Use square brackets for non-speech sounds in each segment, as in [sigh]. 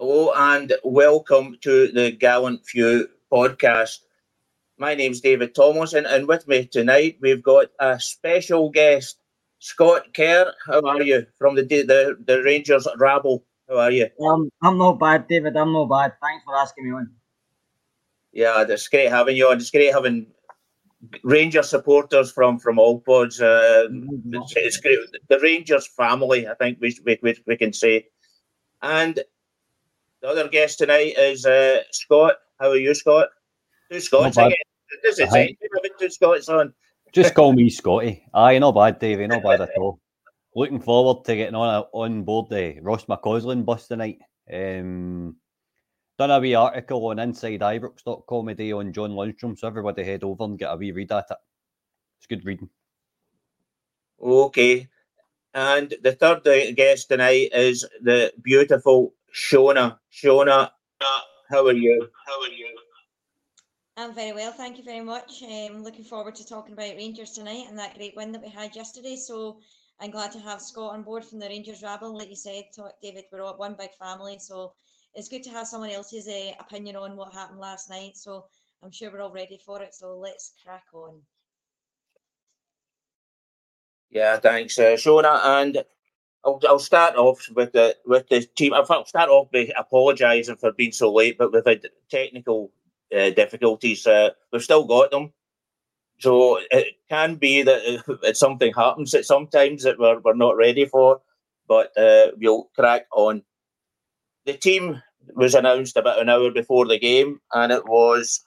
Hello and welcome to the Gallant Few podcast. My name's David Tomlinson, and with me tonight we've got a special guest, Scott Kerr. How are you from the the, the Rangers rabble? How are you? Um, I'm not bad, David. I'm not bad. Thanks for asking me on. Yeah, it's great having you on. It's great having Ranger supporters from from all pods. Uh, it's, it's great. The Rangers family, I think we we, we, we can say. And the other guest tonight is uh, Scott. How are you, Scott? Two Scots again. This is it. Two Scots on. Just call me Scotty. Aye, not bad, Davey. Not bad at [laughs] all. Looking forward to getting on on board the Ross McCausland bus tonight. Um, done a wee article on InsideIbrox.com today on John Lundstram, so everybody head over and get a wee read at it. It's good reading. Okay. And the third guest tonight is the beautiful Shona. Shona, how are you? How are you? I'm very well, thank you very much. Um, looking forward to talking about Rangers tonight and that great win that we had yesterday. So I'm glad to have Scott on board from the Rangers Rabble. Like you said, David, we're all one big family, so it's good to have someone else's uh, opinion on what happened last night. So I'm sure we're all ready for it. So let's crack on. Yeah, thanks, uh, Shona. And I'll, I'll start off with the with the team. I'll start off by apologising for being so late, but we've had technical uh, difficulties. Uh, we've still got them, so it can be that uh, something happens that sometimes that we're, we're not ready for, but uh, we'll crack on. The team was announced about an hour before the game, and it was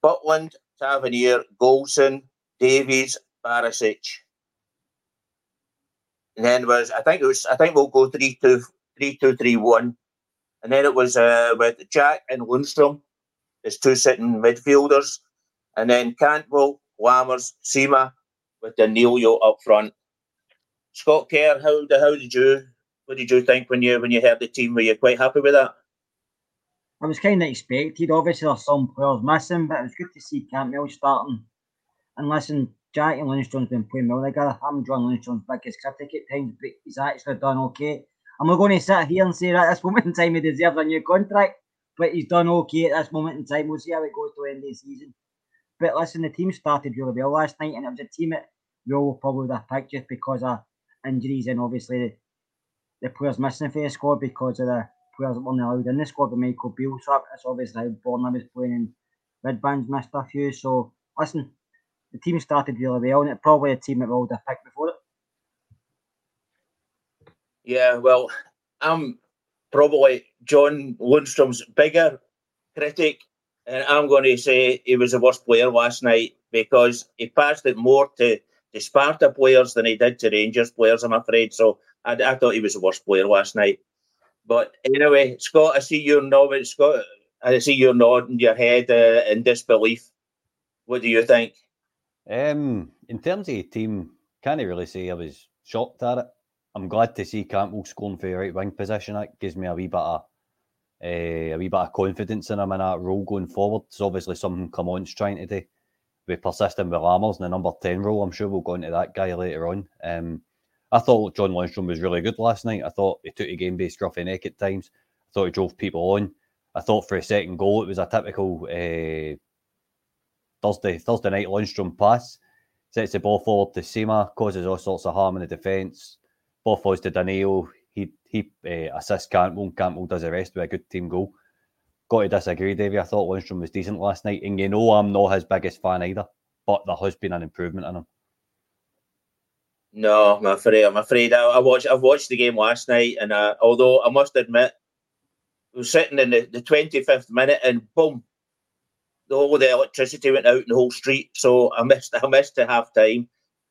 Butland, Tavernier, Goldson, Davies, Barisic. And then was I think it was I think we'll go three two three two three one. And then it was uh, with Jack and Lundstram as two sitting midfielders. And then Cantwell, Lammers, Sima with Danilo up front. Scott Kerr, how how did you what did you think when you when you heard the team? Were you quite happy with that? I was kind of expected. Obviously, there's some players missing, but it was good to see Cantwell starting. And listen, Jack and Lundstram's been playing well together. I'm John Lundstram's biggest critic at times, but he's actually done okay. I'm not going to sit here and say that at this moment in time he deserves a new contract, but he's done okay at this moment in time. We'll see how it goes to the end of the season. But listen, the team started really well last night, and it was a team that we all probably would have picked just because of injuries and obviously the, players missing for the squad because of the players that weren't allowed in the squad with Michael Beale. So that's obviously how Borna was playing and Redband's missed a few. So listen, the team started really well, and it's probably a team that we would have picked before it. Yeah, well, I'm probably John Lundstram's bigger critic, and I'm going to say he was the worst player last night because he passed it more to, to Sparta players than he did to Rangers players, I'm afraid. So I, I thought he was the worst player last night. But anyway, Scott, I see you're nodding. Scott, I see you're nodding your head uh, in disbelief. What do you think? Um, in terms of the team, can't really say I was shocked at it. I'm glad to see Cantwell scoring for the right wing position. That gives me a wee bit of uh, a wee bit of confidence in him in that role going forward. It's obviously something Clement's trying to do. Be persisting with Lammers in the number 10 role. I'm sure we'll go into that guy later on. Um, I thought John Lundstram was really good last night. I thought he took a game based scruffy neck at times. I thought he drove people on. I thought for a second goal, it was a typical uh, Thursday Thursday night Lundstram pass. Sets the ball forward to Sima, causes all sorts of harm in the defence. Ball falls to Danilo. He he uh, assists Cantwell. Cantwell does the rest with a good team goal. Got to disagree, Davey. I thought Lundstram was decent last night, and you know I'm not his biggest fan either, but there has been an improvement in him. No, I'm afraid. I'm afraid. I, I watched. I've watched the game last night, and uh, although I must admit, I was sitting in the, the 25th minute, and boom, the whole the electricity went out in the whole street. So I missed. I missed the half time.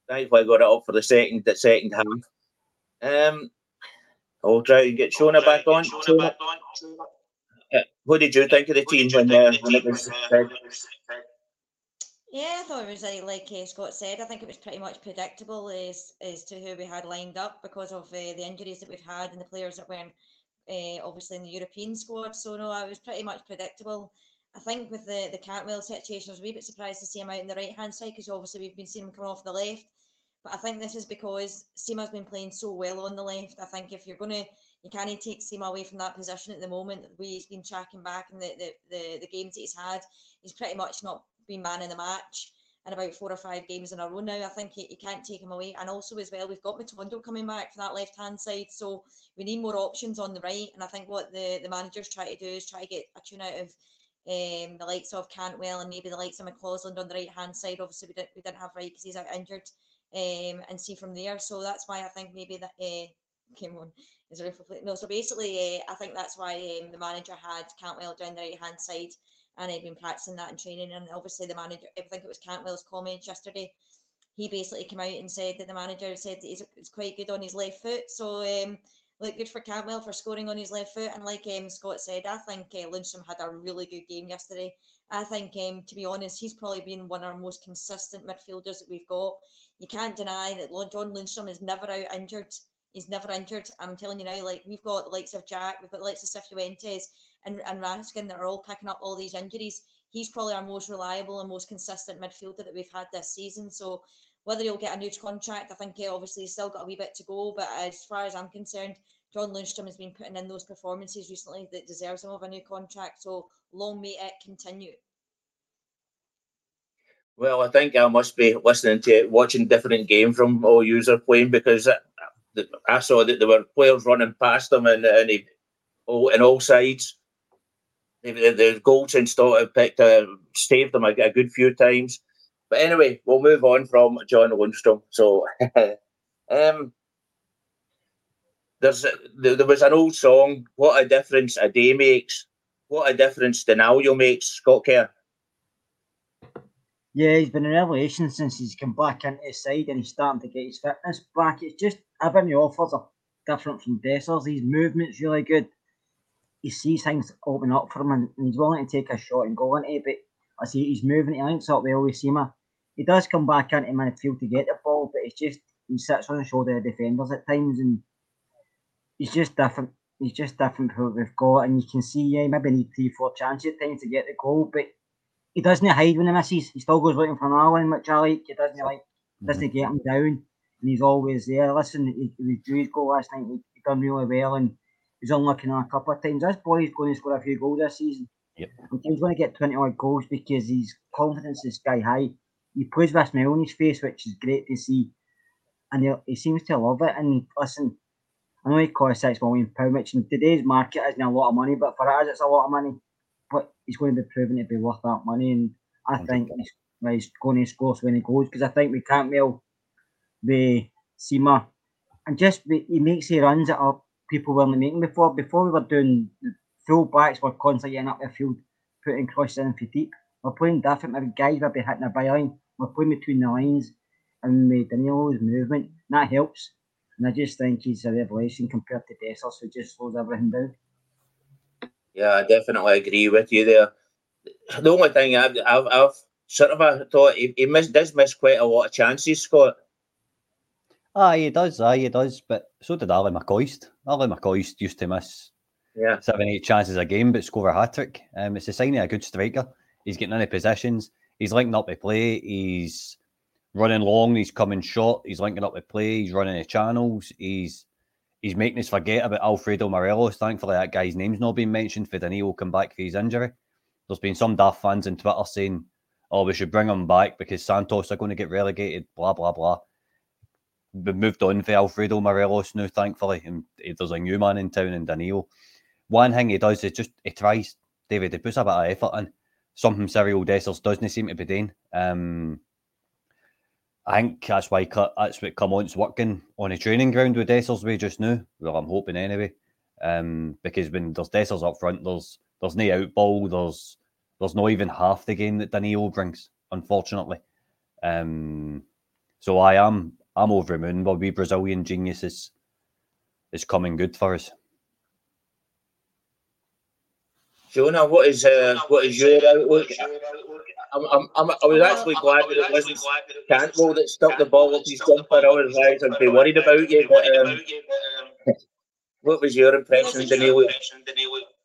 Thankfully, I got it up for the second. The second half. Um, I'll try and get Shona back on. Shona. Uh, what did you think of the team when, uh, when it was said? Yeah, I thought it was like, uh, Scott said. I think it was pretty much predictable as as to who we had lined up because of uh, the injuries that we've had and the players that weren't uh, obviously in the European squad. So no, I was pretty much predictable. I think with the the Cantwell situation, I was a wee bit surprised to see him out in the right hand side because obviously we've been seeing him come off the left. But I think this is because Sima's been playing so well on the left. I think if you're gonna you can't take Sima away from that position at the moment. The way he's been tracking back in the, the, the, the games that he's had, he's pretty much not been man in the match in about four or five games in a row now. I think you, you can't take him away. And also as well, we've got Matondo coming back for that left hand side, so we need more options on the right. And I think what the the managers try to do is try to get a tune out of um, the likes of Cantwell and maybe the likes of McCausland on the right hand side. Obviously, we didn't we didn't have right because he's out injured. Um, and see from there. So that's why I think maybe that uh, came on is a no. So basically, uh, I think that's why um, the manager had Cantwell down the right hand side, and he'd been practicing that in training. And obviously, the manager, I think it was Cantwell's comments yesterday. He basically came out and said that the manager said that he's, he's quite good on his left foot. So, um, like, good for Cantwell for scoring on his left foot. And like um, Scott said, I think uh, Lundstram had a really good game yesterday. I think, um, to be honest, he's probably been one of our most consistent midfielders that we've got. You can't deny that John Lundstram is never out injured. He's never injured. I'm telling you now, like we've got the likes of Jack, we've got the likes of Cifuentes and, and Raskin that are all picking up all these injuries. He's probably our most reliable and most consistent midfielder that we've had this season. So whether he'll get a new contract, I think he obviously still got a wee bit to go. But as far as I'm concerned, John Lundstram has been putting in those performances recently that deserves him of a new contract. So long may it continue. Well, I think I must be listening to it, watching different game from all user playing because I saw that there were players running past them and and he, oh, in all sides. The, the started picked uh, saved them a, a, good few times. But anyway, we'll move on from John Lundstram. So, [laughs] um, there's there, there was an old song. What a difference a day makes. What a difference Danilo makes. Scott Kerr. Yeah, he's been an revelation since he's come back into his side and he's starting to get his fitness back. It's just everything he offers are different from Dessers. His movement's really good. He sees things open up for him and, he's willing to take a shot and go into it. But I see he's moving, he links up well with Sima. He does come back into midfield to get the ball, but it's just he sits on the shoulder of defenders at times and he's just different. He's just different from what we've got, and you can see, yeah, maybe need three, four chances at times to get the goal, but he doesn't hide when he misses. He still goes looking for another one, which I like. He doesn't like doesn't mm-hmm. get him down, and he's always there. Listen, he, he drew his goal last night. He, he done really well, and he's unlucky on a couple of times. This boy's going to score a few goals this season. Yep. he's going to get twenty odd goals because his confidence is sky high. He plays with a smile on his face, which is great to see, and he, he seems to love it. And listen, I know he costs six million pound, which in today's market isn't a lot of money, but for us, it's a lot of money but he's going to be proven to be worth that money. And I think he's, he's going to score when he goes because I think we can't mail the Sima and just he makes he runs that up people weren't making before. Before we were doing full backs were constantly getting up the field, putting crosses in for deep. We're playing different. Maybe guys will be hitting a byline. We're playing between the lines and with Danilo's movement. And that helps. And I just think he's a revelation compared to Dessers, who just slows everything down. Yeah, I definitely agree with you there. The only thing I've, I've, I've sort of I thought he, he miss, does miss quite a lot of chances, Scott. Ah, he does, aye, he does. But so did Ali McCoist. Ali McCoist used to miss yeah. seven, eight chances a game, but score a hat trick. Um, it's a sign of a good striker. He's getting into positions. He's linking up the play. He's running long. He's coming short. He's linking up the play. He's running the channels. He's he's making us forget about Alfredo Morelos. Thankfully, that guy's name's not been mentioned for Danilo come back for his injury. There's been some daft fans on Twitter saying, "Oh, we should bring him back because Santos are going to get relegated." Blah blah blah. We've moved on for Alfredo Morelos now, thankfully, and there's a new man in town in Danilo. One thing he does is just he tries, David. He puts a bit of effort in. Something Cyril Dessers doesn't seem to be doing. Um, I think that's why that's what Clement's working on a training ground with Dessers way just now. Well, I'm hoping anyway. Um, because when there's Dessers up front, there's there's no out ball, there's there's not even half the game that Danilo brings, unfortunately. Um, so I am I'm over the moon. But we Brazilian geniuses is is coming good for us. Jonah, what is uh, what is your outlook? I'm, I'm, I'm, i was actually glad that it wasn't Cantwell that stuck the ball up his jumper. Otherwise, I'd be worried about you. But, um, [laughs] what was your impression, Danilo?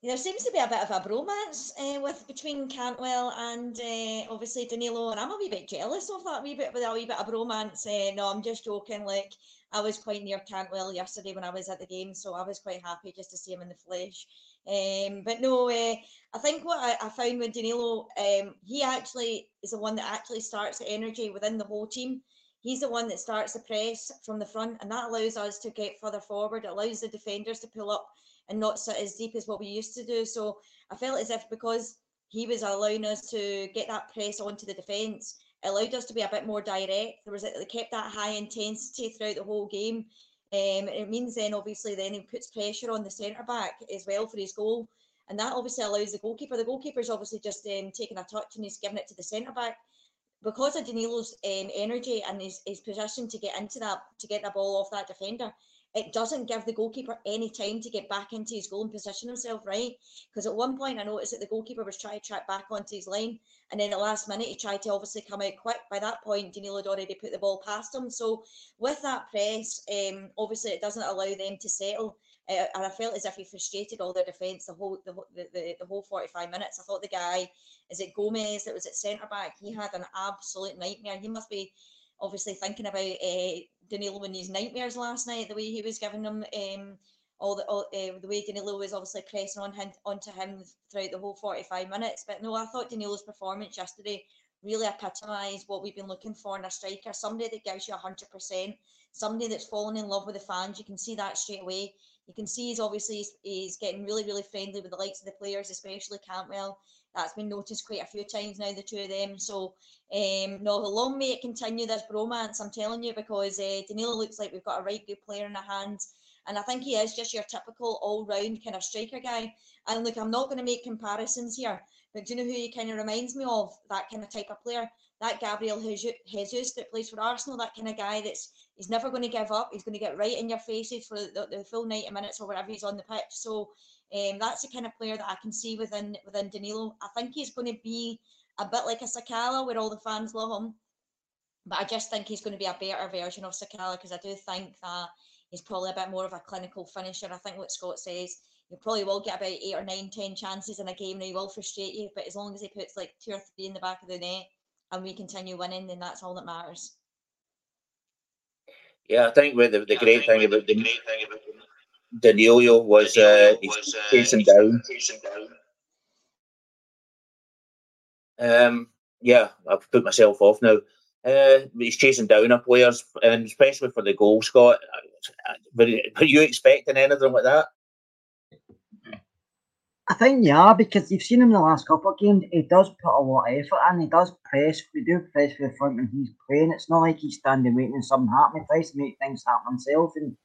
There seems to be a bit of a bromance uh, with between Cantwell and uh, obviously Danilo, and I'm a wee bit jealous of that wee bit with a wee bit of bromance. Uh, no, I'm just joking. Like I was quite near Cantwell yesterday when I was at the game, so I was quite happy just to see him in the flesh. Um, but no, I think what I, I found with Danilo, um, he actually is the one that actually starts the energy within the whole team. He's the one that starts the press from the front, and that allows us to get further forward. It allows the defenders to pull up and not sit as deep as what we used to do. So I felt as if because he was allowing us to get that press onto the defence, allowed us to be a bit more direct. There was it kept that high intensity throughout the whole game. Um, it means then obviously then he puts pressure on the centre back as well for his goal, and that obviously allows the goalkeeper. The goalkeeper's obviously just um, taking a touch and he's giving it to the centre back. Because of Danilo's um, energy and his, his position to get into that to get the ball off that defender, it doesn't give the goalkeeper any time to get back into his goal and position himself right. Because at one point I noticed that the goalkeeper was trying to track back onto his line, and then the last minute he tried to obviously come out quick. By that point, Danilo had already put the ball past him. So with that press, um, obviously it doesn't allow them to settle. Uh, and I felt as if he frustrated all their defence the whole the, the, the, the whole 45 minutes. I thought the guy, is it Gomez that was at centre back? He had an absolute nightmare. He must be obviously thinking about uh, Danilo and his nightmares last night, the way he was giving them um, all the all, uh, the way Danilo was obviously pressing on him onto him throughout the whole 45 minutes. But no, I thought Danilo's performance yesterday really epitomised what we've been looking for in a striker. Somebody that gives you 100%, somebody that's fallen in love with the fans. You can see that straight away. You can see he's obviously he's, he's getting really, really friendly with the likes of the players, especially Cantwell that's been noticed quite a few times now, the two of them. So, um, no, long may it continue this bromance? I'm telling you, because uh, Danilo looks like we've got a right good player in our hands. And I think he is just your typical all round kind of striker guy. And look, I'm not going to make comparisons here, but do you know who he kind of reminds me of? That kind of type of player. That Gabriel Jesus that plays for Arsenal, that kind of guy that's he's never going to give up. He's going to get right in your faces for the, the full 90 minutes or whatever he's on the pitch. So um, that's the kind of player that I can see within within Danilo. I think he's going to be a bit like a Sakala, where all the fans love him. But I just think he's going to be a better version of Sakala because I do think that he's probably a bit more of a clinical finisher. I think what Scott says, you probably will get about eight or nine, ten chances in a game, and he will frustrate you. But as long as he puts like two or three in the back of the net, and we continue winning, then that's all that matters. Yeah, I think with the, the great thing about the great thing about Danilo was uh, he's chasing down. Um, yeah, I've put myself off now. Uh, he's chasing down our players, and especially for the goal, Scott. Were you expecting anything like that? I think yeah, because you've seen him in the last couple of games. He does put a lot of effort and he does press. We do press for the front when he's playing. It's not like he's standing waiting and something happening. He tries to make things happen himself, and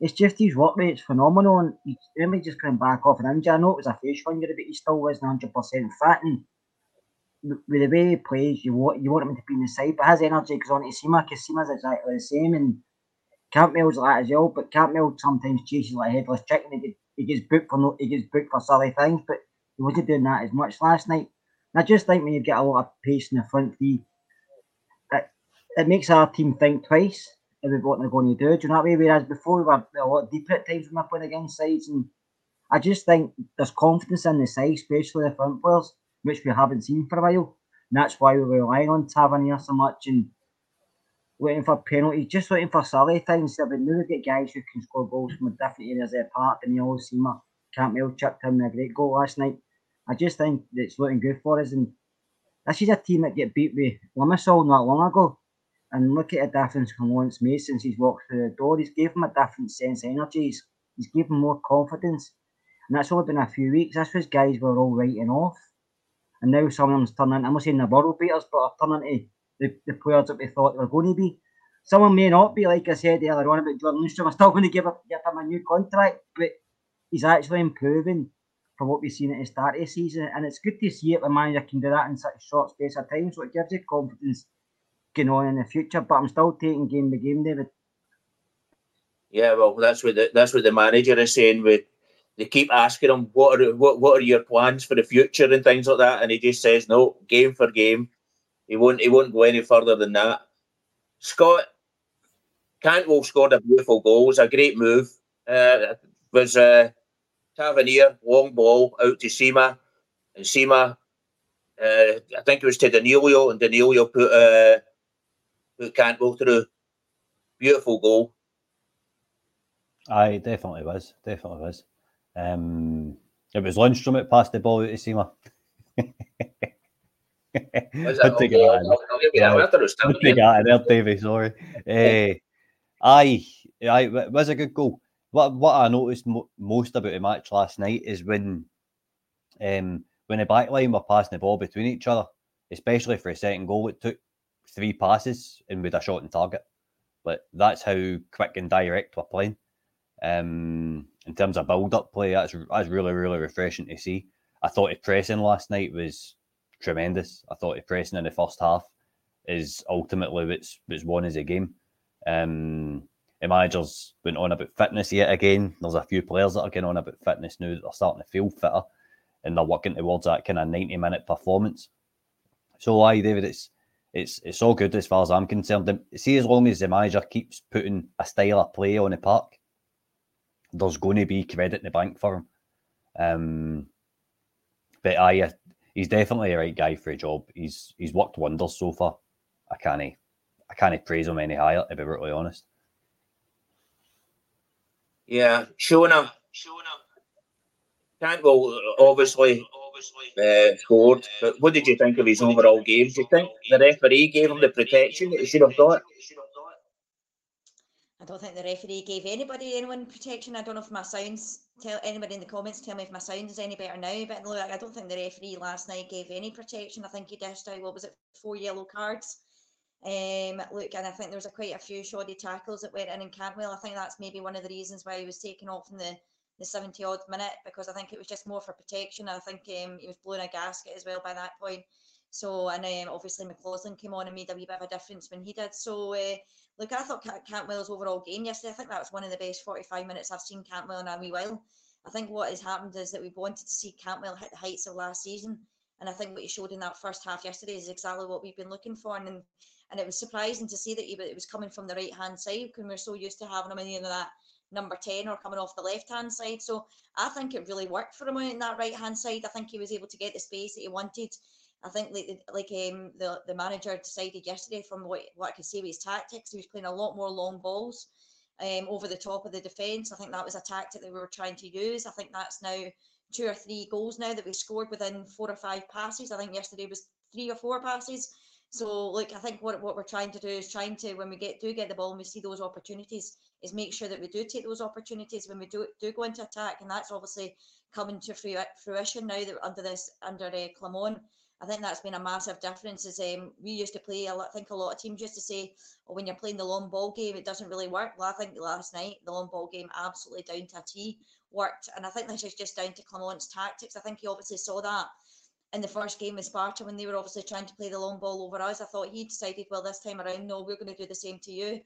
it's just his work rate's phenomenal. And he's really just coming back off an injury. I know it was a face injury, but he still wasn't hundred percent fit. And with the way he plays, you want you want him to be in the side, but his energy goes on to Sima because Sima's exactly the same. And Cantwell's like that as well, but Cantwell sometimes chases like a headless chicken. He, he gets booked for no, he gets booked for silly things, but he wasn't doing that as much last night. And I just think when you get a lot of pace in the front three, it, it makes our team think twice about what they're going to do. Do you know what I mean? Whereas before we were a lot deeper at times when we're playing against sides, and I just think there's confidence in the side, especially the front players, which we haven't seen for a while. And that's why we're relying on Tavernier so much and waiting for penalties, just waiting for silly things. But now we get guys who can score goals from different areas of the park. Daniel Sima, Cantwell chipped in a great goal last night. I just think it's looking good for us. And this is a team that get beat with Limassol not long ago. And look at the difference Lawrence made since he's walked through the door. He's given a different sense of energy. He's, he's given more confidence. And that's only been a few weeks. That's was guys were all writing off. And now some of them's turning, I'm not saying the world beaters, but are turning the, the players that we thought they were going to be. Someone may not be, like I said earlier on about Jordan Lundstram. I'm still going to give, give him a new contract, but he's actually improving from what we've seen at the start of the season. And it's good to see it, the manager can do that in such a short space of time. So it gives you confidence going on in the future. But I'm still taking game by game, David. Yeah, well, that's what the, that's what the manager is saying. With they keep asking him what are what what are your plans for the future and things like that, and he just says no, game for game. He won't he won't go any further than that. Scott Cantwell scored a beautiful goal. It was a great move. Uh, was uh, Tavernier long ball out to Sima, and Sima, uh, I think it was to Danilo, and Danilo put uh, put Cantwell through. Beautiful goal. Aye, definitely was. Definitely was. Um, it was Lundstram that passed the ball out to Sima. Was it? I'll, I'll give you that. It was I'll take that there, Davey. Sorry. Uh, aye, aye, it was a good goal. What what I noticed mo- most about the match last night is when, um, when the back line were passing the ball between each other, especially for a second goal, it took three passes and with a shot on target. But that's how quick and direct we're playing. Um, in terms of build-up play, that's that's really really refreshing to see. I thought his pressing last night was tremendous. I thought his pressing in the first half is ultimately what's what's won as a game. Um, the managers went on about fitness yet again. There's a few players that are going on about fitness now that they're starting to feel fitter and they're working towards that kind of 90 minute performance. So aye, David, it's it's it's all good as far as I'm concerned. See, as long as the manager keeps putting a style of play on the park, there's going to be credit in the bank for him. Um, but aye, he's definitely a right guy for a job. He's he's worked wonders so far. I can't I can't praise him any higher to be brutally honest. Yeah, Shona. Shona. Cantwell obviously uh, scored, but what did you think of his overall game? Do you think the referee gave him the protection that he should have got? I don't think the referee gave anybody anyone protection. I don't know if my sounds tell anybody in the comments tell me if my sound is any better now. But look, I don't think the referee last night gave any protection. I think he dished out what was it, four yellow cards. Um, look, and I think there was a quite a few shoddy tackles that went in in Cantwell. I think that's maybe one of the reasons why he was taken off in the the 70 odd minute because I think it was just more for protection. I think um, he was blowing a gasket as well by that point. So, and um, obviously McLaughlin came on and made a wee bit of a difference when he did. So, uh, look, I thought Cantwell's overall game yesterday, I think that was one of the best 45 minutes I've seen Cantwell in a wee while. I think what has happened is that we wanted to see Cantwell hit the heights of last season. And I think what he showed in that first half yesterday is exactly what we've been looking for. And and it was surprising to see that he it was coming from the right hand side because we're so used to having him in you that number 10 or coming off the left hand side. So I think it really worked for him in that right hand side. I think he was able to get the space that he wanted. I think like like um, the the manager decided yesterday from what, what I could see with his tactics, he was playing a lot more long balls um, over the top of the defence. I think that was a tactic that we were trying to use. I think that's now two or three goals now that we scored within four or five passes. I think yesterday was three or four passes. So, like, I think what, what we're trying to do is trying to, when we get do get the ball and we see those opportunities, is make sure that we do take those opportunities when we do do go into attack, and that's obviously coming to fruition now that under this under uh, Clement. I think that's been a massive difference. Is um, we used to play. I think a lot of teams used to say, "Oh, when you're playing the long ball game, it doesn't really work." Well, I think last night the long ball game absolutely down to a T worked, and I think this is just down to Clement's tactics. I think he obviously saw that in the first game with Sparta when they were obviously trying to play the long ball over us. I thought he decided, well, this time around, no, we're going to do the same to you.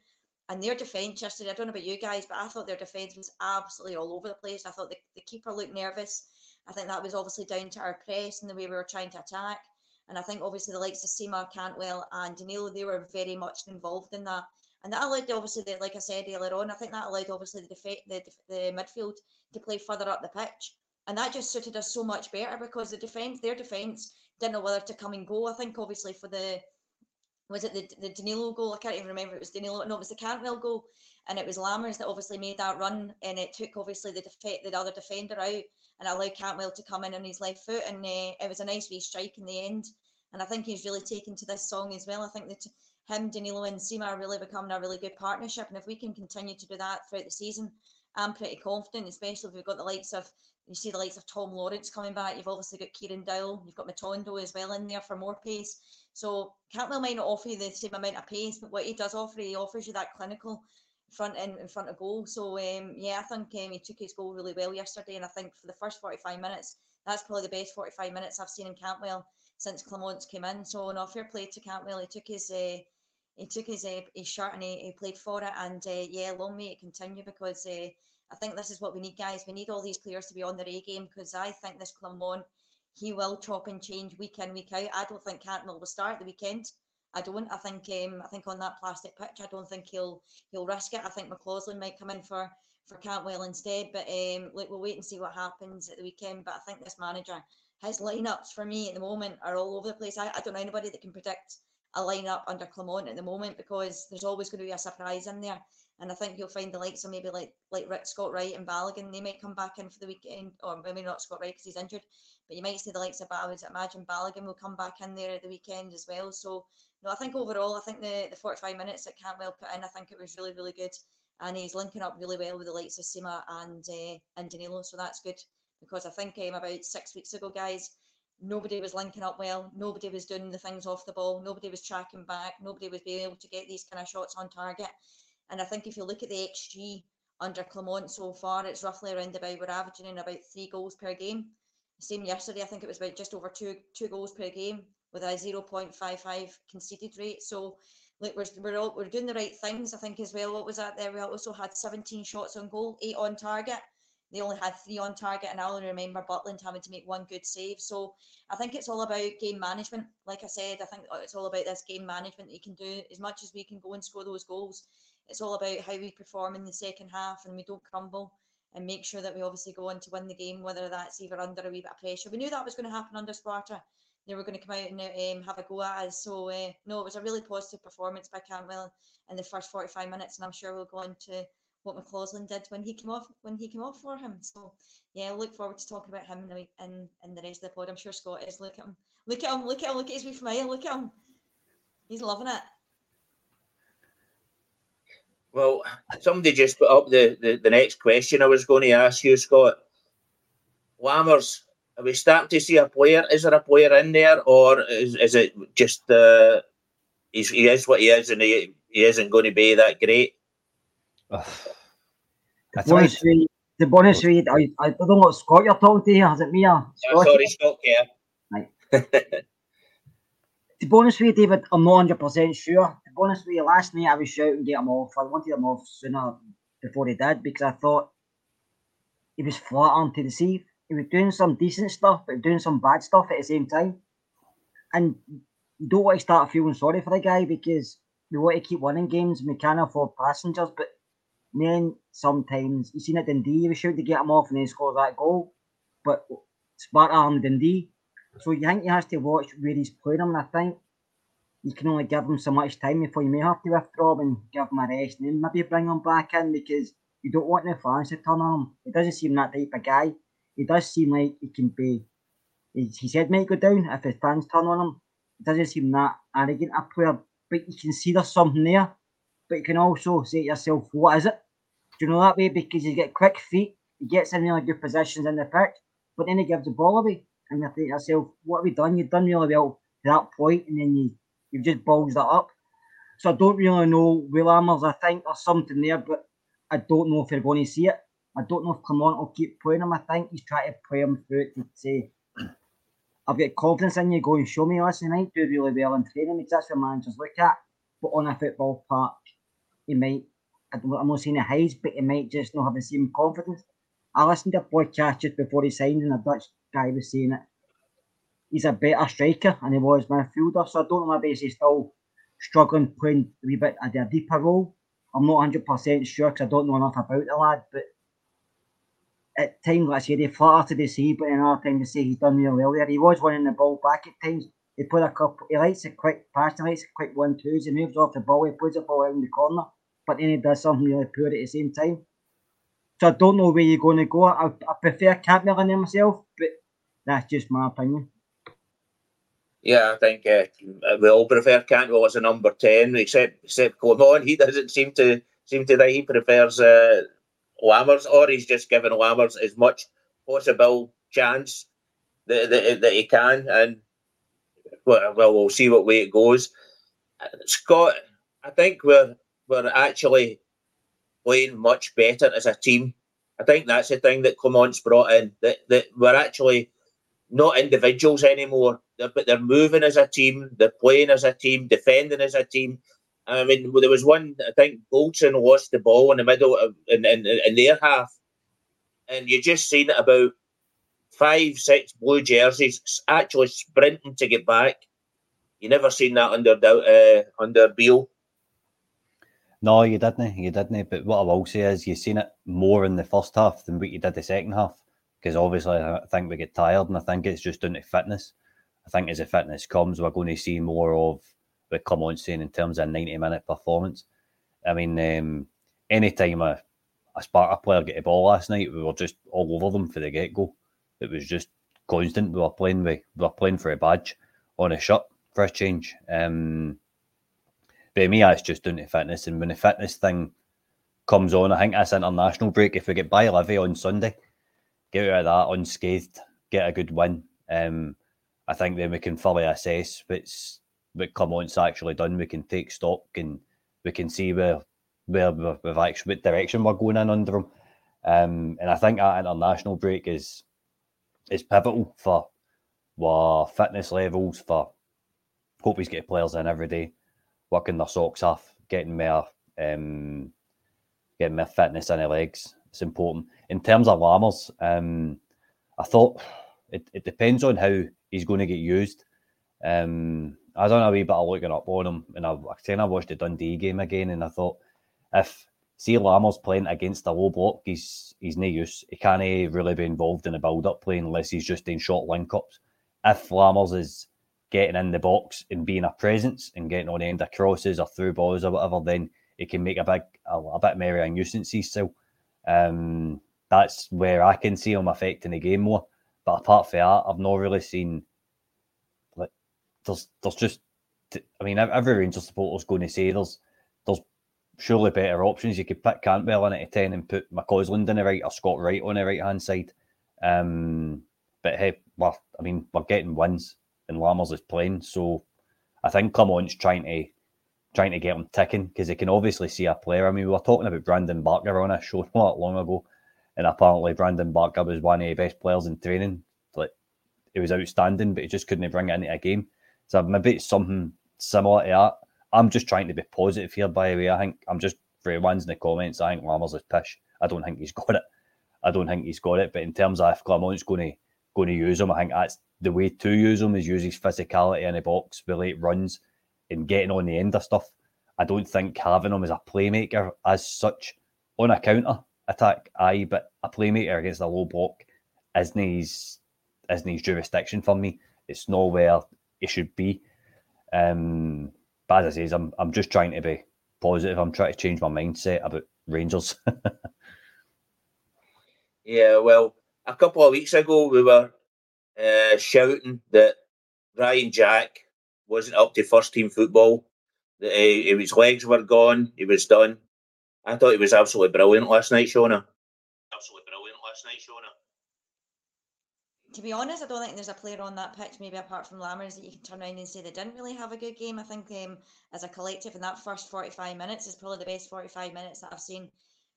And their defence yesterday, I don't know about you guys, but I thought their defence was absolutely all over the place. I thought the, the keeper looked nervous. I think that was obviously down to our press and the way we were trying to attack. And I think obviously the likes of Sima, Cantwell, and Danilo, they were very much involved in that. And that allowed obviously, the, like I said earlier on, I think that allowed obviously the, the, the midfield to play further up the pitch. And that just suited us so much better because the defence, their defence, didn't know whether to come and go. I think obviously for the was it the, the Danilo goal? I can't even remember. It was Danilo. No, it was the Cantwell goal, and it was Lammers that obviously made that run, and it took obviously the def- the other defender out and allowed Cantwell to come in on his left foot, and uh, it was a nice wee strike in the end. And I think he's really taken to this song as well. I think that him, Danilo, and Sima are really becoming a really good partnership, and if we can continue to do that throughout the season, I'm pretty confident, especially if we've got the likes of you see the likes of Tom Lawrence coming back. You've obviously got Kieran Dowell. You've got Matondo as well in there for more pace. So Cantwell might not offer you the same amount of pace, but what he does offer, he offers you that clinical front in, in front of goal. So um, yeah, I think um, he took his goal really well yesterday, and I think for the first 45 minutes, that's probably the best 45 minutes I've seen in Cantwell since Clement came in. So no, fair play to Cantwell. He took his uh, he took his uh, his shirt and he, he played for it, and uh, yeah, long may it continue because. Uh, I think this is what we need, guys. We need all these players to be on their A game because I think this Clement, he will chop and change week in, week out. I don't think Cantwell will start the weekend. I don't. I think um, I think on that plastic pitch, I don't think he'll he'll risk it. I think McLaughlin might come in for for Cantwell instead. But um, look, we'll wait and see what happens at the weekend. But I think this manager, his lineups for me at the moment are all over the place. I, I don't know anybody that can predict a lineup under Clement at the moment because there's always going to be a surprise in there. And I think you'll find the likes of maybe like like Rick Scott Wright and Balogun, they might come back in for the weekend, or maybe not Scott Wright because he's injured, but you might see the likes of I would imagine Balogun will come back in there at the weekend as well. So no, I think overall, I think the, the 45 minutes that Cantwell put in, I think it was really, really good. And he's linking up really well with the likes of Sima and uh, and Danilo, so that's good because I think um, about six weeks ago, guys, nobody was linking up well, nobody was doing the things off the ball, nobody was tracking back, nobody was being able to get these kind of shots on target. And I think if you look at the XG under Clement so far, it's roughly around about we're averaging about three goals per game. Same yesterday, I think it was about just over two two goals per game with a 0.55 conceded rate. So like we're we're, all, we're doing the right things, I think as well. What was that there? We also had 17 shots on goal, eight on target. They only had three on target, and I only remember Butland having to make one good save. So I think it's all about game management. Like I said, I think it's all about this game management that you can do. As much as we can go and score those goals, it's all about how we perform in the second half and we don't crumble and make sure that we obviously go on to win the game, whether that's either under a wee bit of pressure. We knew that was going to happen under Sparta. They were going to come out and um, have a go at us. So, uh, no, it was a really positive performance by Cantwell in the first 45 minutes. And I'm sure we'll go on to what McLaughlin did when he came off when he came off for him. So, yeah, look forward to talking about him in, in, in the rest of the pod. I'm sure Scott is. Look at him. Look at him. Look at him. Look at his wee smile. Look at him. He's loving it. Well, somebody just put up the, the, the next question I was going to ask you, Scott. Lammers, are we starting to see a player? Is there a player in there, or is, is it just uh, he's, he is what he is and he, he isn't going to be that great? the bonus read, the bonus read, I, I don't know what Scott you're talking to here. Is it me or Scott? sorry, Scott, yeah. Right. [laughs] to be honest with you, David, I'm not 100% sure. To be honest with you, last night I was shouting get him off. I wanted him off sooner before he did because I thought he was flattering to deceive. He was doing some decent stuff, but doing some bad stuff at the same time. And don't want to start feeling sorry for the guy because we want to keep winning games we can't afford passengers. But then sometimes you seen it Dundee, we should to get him off and then score that goal. But Sparta and Dundee, so you think he has to watch where he's playing him, and I think you can only give him so much time before you may have to withdraw him and give him a rest and then maybe bring him back in because you don't want the fans to turn on him. He doesn't seem that type of guy. He does seem like he can be his head might go down if his fans turn on him. He doesn't seem that arrogant a player, but you can see there's something there. But you can also say to yourself, what is it? Do you know that way? Because he's got quick feet, he gets in really good positions in the pitch, but then he gives the ball away and you think to yourself, what have we done? You've done really well to that point, and then you you've just balls that up. So I don't really know Will Lammers. I think there's something there, but I don't know if you're going to see it. I don't know if Clement will keep playing him. I think he's trying to play him through it to say, I've got confidence in you. Go and show me last night. Do really well in training because that's what managers look at. But on a football park, he might. I am not saying he hides, but he might just not have the same confidence. I listened to a podcast just before he signed, in a Dutch guy was saying it. he's a better striker than he was midfielder. So I don't know maybe he's still struggling playing a wee bit of a deeper role. I'm not hundred percent sure because I don't know enough about the lad, but at times, like I said, he flattered to see, but another time to say he's done really well there. He was winning the ball back at times. He put a couple. He likes a quick pass. He likes a quick one twos. He moves off the ball. He puts the ball out in the corner, but then he does something really poor at the same time. So I don't know where you're going to go. I, I prefer Cantwell than myself, but that's just my opinion. Yeah, I think uh, we all prefer Cantwell as a number ten, except except Clement. He doesn't seem to seem to that he prefers uh, Lammers, or he's just given Lammers as much possible chance that, that, that he can, and well, we'll see what way it goes. Scott, I think we're we're actually playing much better as a team. I think that's the thing that Clement's brought in that that we're actually not individuals anymore, but they're moving as a team, they're playing as a team, defending as a team. I mean, there was one, I think Goldson lost the ball in the middle of in, in, in their half, and you just seen about five, six blue jerseys actually sprinting to get back. You never seen that under uh, under Beale. No, you didn't. You didn't. But what I will say is, you've seen it more in the first half than what you did the second half because obviously I think we get tired, and I think it's just down to fitness. I think as the fitness comes, we're going to see more of the come on saying in terms of ninety minute performance. I mean, um, anytime a, a Sparta player get a ball last night, we were just all over them for the get go. It was just constant. We were playing we were playing for a badge on a shirt for a change. Um, but me, it's just down to fitness, and when the fitness thing comes on, I think that's international break. If we get by Livy on Sunday, get out of that unscathed, get a good win. Um, I think then we can fully assess what's what Clement's actually done. We can take stock and we can see where where we've actually what direction we're going in under him. Um, and I think that international break is is pivotal for our fitness levels. For hope he's getting players in every day, working their socks off, getting more um, getting more fitness in their legs it's important. In terms of Lammers, um, I thought it, it depends on how he's going to get used. Um, I don't know a wee bit of looking up on him, and I, I kind of watched the Dundee game again, and I thought if see Lammers playing against a low block, he's he's no use. He can't really be involved in a build up play unless he's just in short link ups. If Lammers is getting in the box and being a presence and getting on the end of crosses or through balls or whatever, then he can make a big a, a bit more nuisance. Still, um, that's where I can see him affecting the game more. But apart from that, I've not really seen like there's there's just I mean every Rangers supporter's going to say there's there's surely better options. You could put Cantwell in at a ten and put McCausland in the right or Scott Wright on the right hand side. Um, but hey, well, I mean we're getting wins and Lammers is playing, so I think Clement's trying to trying to get him ticking because they can obviously see a player. I mean, we were talking about Brandon Barker on a show [laughs] not long ago, and apparently Brandon Barker was one of the best players in training. Like, it was outstanding, but he just couldn't bring it into a game. So maybe it's something similar to that. I'm just trying to be positive here, by the way. I think I'm just for ones in the comments. I think Lammers is pish. I don't think he's [laughs] got it. I don't think he's got it. But in terms of if Clement's going to going to use him, I think that's the way to use him is use his physicality in the box, with late runs, and getting on the end of stuff. I don't think having him as a playmaker as such on a counter attack, aye, but a playmaker against a low block isn't his, isn't his jurisdiction for me. It's not where it should be. Um, but as I say, I'm, I'm just trying to be positive. I'm trying to change my mindset about Rangers. [laughs] yeah, well, a couple of weeks ago, we were uh, shouting that Ryan Jack wasn't up to first team football. He, his legs were gone. He was done. I thought he was absolutely brilliant last night, Shona. Absolutely brilliant last night, Shona. To be honest, I don't think there's a player on that pitch, maybe apart from Lammers, that you can turn around and say they didn't really have a good game. I think um, as a collective in that first 45 minutes is probably the best 45 minutes that I've seen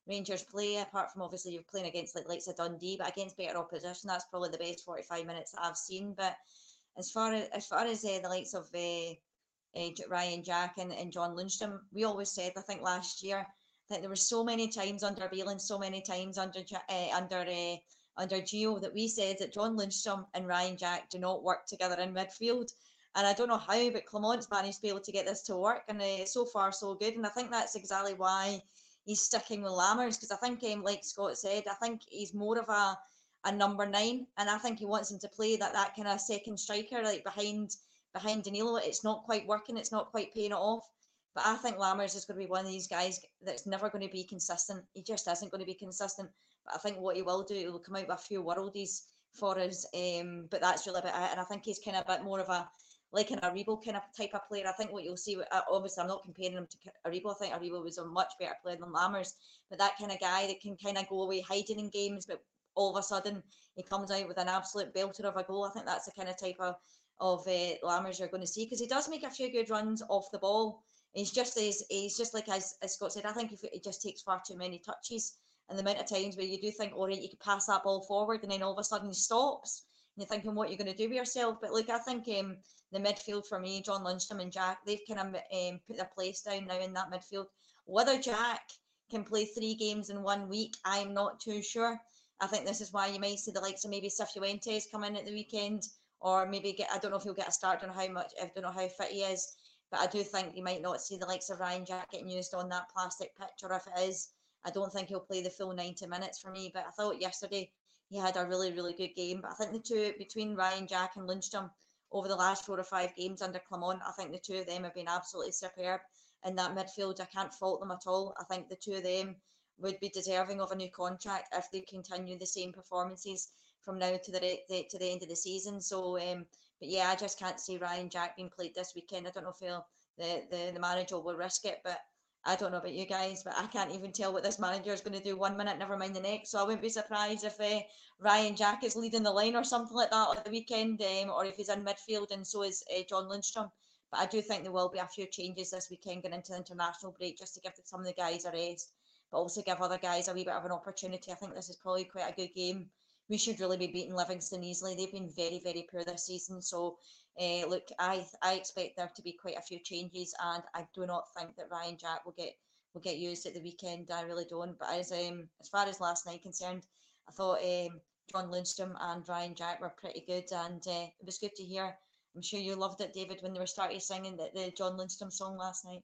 Rangers play, apart from obviously you're playing against like likes of Dundee, but against better opposition, that's probably the best 45 minutes that I've seen. But as far as as far as uh, the likes of uh, Ryan Jack and, and John Lundstram, we always said I think last year that there were so many times under Beale so many times under under under Gio that we said that John Lundstram and Ryan Jack do not work together in midfield. And I don't know how, but Clement's managed to be able to get this to work. And uh, so far, so good. And I think that's exactly why he's sticking with Lammers because I think, um, like Scott said, I think he's more of a, a number nine. And I think he wants him to play that, that kind of second striker, like behind behind Danilo. It's not quite working, it's not quite paying it off. But I think Lammers is going to be one of these guys that's never going to be consistent. He just isn't going to be consistent. But I think what he will do, he'll come out with a few worldies for us. Um, but that's really about it. And I think he's kind of a bit more of a like an Aribo kind of type of player. I think what you'll see, uh, obviously, I'm not comparing him to Aribo. I think Aribo was a much better player than Lammers, but that kind of guy that can kind of go away hiding in games, but all of a sudden he comes out with an absolute belter of a goal. I think that's the kind of type of of uh, Lammers you're going to see because he does make a few good runs off the ball. He's just he's, he's just like as, as Scott said. I think if it just takes far too many touches and the amount of times where you do think, all right, you could pass that ball forward, and then all of a sudden he stops, and you're thinking what you're going to do with yourself. But look, I think um, the midfield for me, John Lundstram and Jack, they've kind of um, put their place down now in that midfield. Whether Jack can play three games in one week, I'm not too sure. I think this is why you might see the likes of maybe Cifuentes come in at the weekend, or maybe get I don't know if he'll get a start. Know how much I don't know how fit he is, but I do think you might not see the likes of Ryan Jack getting used on that plastic pitch, or if it is, I don't think he'll play the full 90 minutes for me. But I thought yesterday he had a really, really good game. But I think the two between Ryan Jack and Lundstram over the last four or five games under Clement, I think the two of them have been absolutely superb in that midfield. I can't fault them at all. I think the two of them would be deserving of a new contract if they continue the same performances from now to the, the to the end of the season. So, um, but yeah, I just can't see Ryan Jack being played this weekend. I don't know if he'll, the, the the manager will risk it, but I don't know about you guys, but I can't even tell what this manager is going to do one minute, never mind the next. So I wouldn't be surprised if uh, Ryan Jack is leading the line or something like that on the weekend, um, or if he's in midfield and so is uh, John Lundstram. But I do think there will be a few changes this weekend going into the international break just to give some of the guys a rest, but also give other guys a wee bit of an opportunity. I think this is probably quite a good game. We should really be beating Livingston easily. They've been very, very poor this season. So uh, look, I I expect there to be quite a few changes, and I do not think that Ryan Jack will get will get used at the weekend. I really don't. But as um as far as last night concerned, I thought um John Lundstram and Ryan Jack were pretty good, and uh, it was good to hear. I'm sure you loved it, David, when they were starting singing the, the John Lundstram song last night.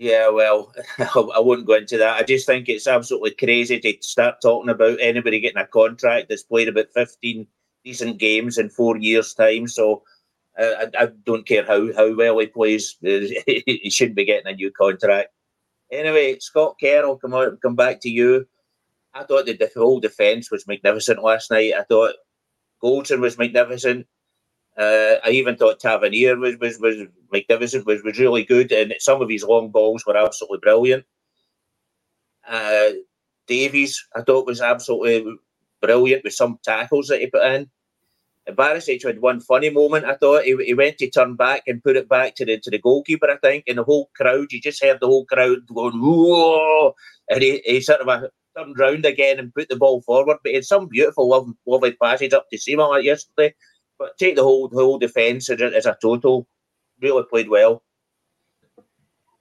Yeah, well, [laughs] I won't go into that. I just think it's absolutely crazy to start talking about anybody getting a contract that's played about 15 decent games in four years' time. So I, I, don't care how, how well he plays, [laughs] he shouldn't be getting a new contract. Anyway, Scott Carroll, come on, come back to you. I thought the whole defence was magnificent last night. I thought Goldson was magnificent. Uh, I even thought Tavernier was, was, was magnificent, was, was really good, and some of his long balls were absolutely brilliant. Uh, Davies, I thought was absolutely brilliant with some tackles that he put in. Barisic had one funny moment. I thought he, he went to turn back and put it back to the to the goalkeeper. I think, and the whole crowd, you just heard the whole crowd going whoa, and he, he sort of uh, turned round again and put the ball forward. But he had some beautiful, lovely, lovely passes up to like yesterday. But take the whole the whole defence as, as a total, really played well.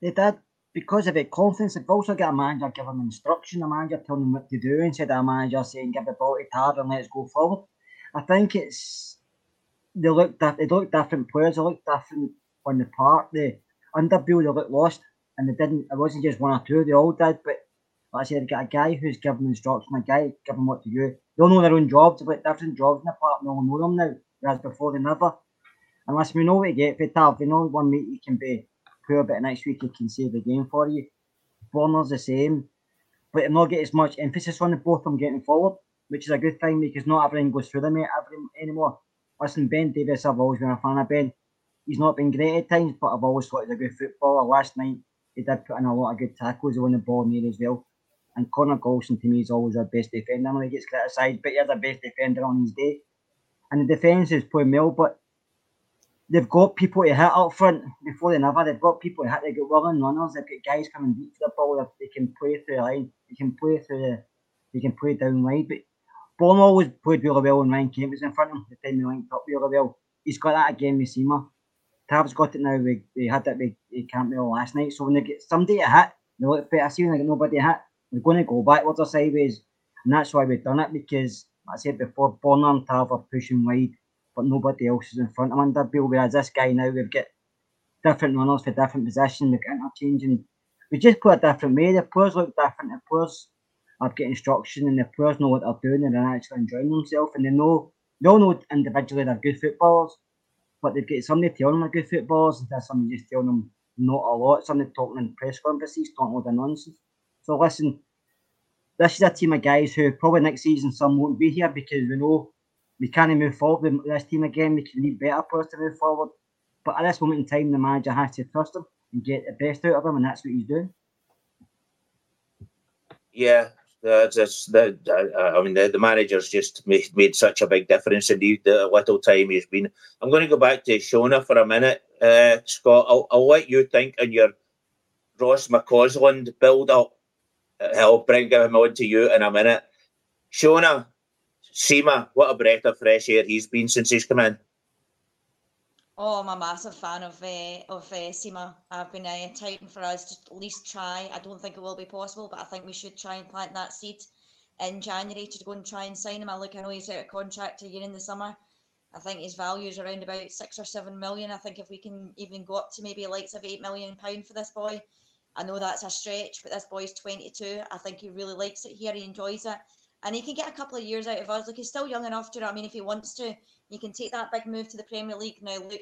They did because of the confidence. They've also got a manager giving instruction, a manager telling them what to do instead of a manager saying give the ball to Tav and let's go forward. I think it's they look they look different players. They look different on the park. They under Bill they looked lost and they didn't. It wasn't just one or two; they all did. But like I said, they got a guy who's giving instruction, a guy giving what to do. They all know their own jobs, but different jobs in the park. They all know them now, whereas before they never. Unless we know what you get for Tav, we know one week you can be poor, but next week he can save the game for you. Borna's the same, but they've not get as much emphasis on the both of them getting forward, which is a good thing because not everything goes through them every, anymore. Listen, Ben Davies, I've always been a fan of Ben. He's not been great at times, but I've always thought he's a good footballer. Last night, he did put in a lot of good tackles on the ball near as well. And Connor Goldson, to me, is always our best defender. I know he gets criticised, but he's the best defender on his day. And the defence is playing well, but they've got people to hit up front before they never. They've got people to hit. They've got willing runners. They've got guys coming deep for the ball. They can play through the line. They can play through the. They can play down wide. But Borna always played really well when Ryan Kent was in front of him. The time they linked up really well. He's got that again with Sima. Tav's got it now. We had that with Campbell last night. So when they get somebody to hit, they look better. See when they get nobody to hit, they're going to go backwards or sideways. And that's why we've done it because, like I said before, Borna and Tav are pushing wide but nobody else is in front of him under Bill. Whereas this guy now, we've got different runners for different positions, got interchanging. We just play a different way. The players look different. The players are getting instruction and the players know what they're doing and they're actually enjoying themselves and they know they all know individually they're good footballers, but they've got somebody telling them they're good footballers and there's somebody just telling them not a lot, somebody talking in press conferences, talking all the nonsense. So listen, this is a team of guys who probably next season some won't be here because we know we can't move forward with this team again. We can need better players to move forward. But at this moment in time, the manager has to trust them and get the best out of them, and that's what he's doing. Yeah, that's, that's that. I mean, the, the manager's just made, made such a big difference in the, the little time he's been. I'm going to go back to Shona for a minute, uh, Scott. I'll, I'll let you think on your Ross McCausland build up. I'll bring him on to you in a minute. Shona, Sima, what a breath of fresh air he's been since he's come in. Oh, I'm a massive fan of uh, of uh, Sima. I've been uh, for us to at least try. I don't think it will be possible, but I think we should try and plant that seed in January to go and try and sign him. I look, I know he's out of contract a year in the summer. I think his value is around about six or seven million. I think if we can even go up to maybe likes of eight million pound for this boy, I know that's a stretch, but this boy's 22. I think he really likes it here. He enjoys it and he can get a couple of years out of us. Look, he's still young enough to. I mean, if he wants to, he can take that big move to the Premier League. Now, look,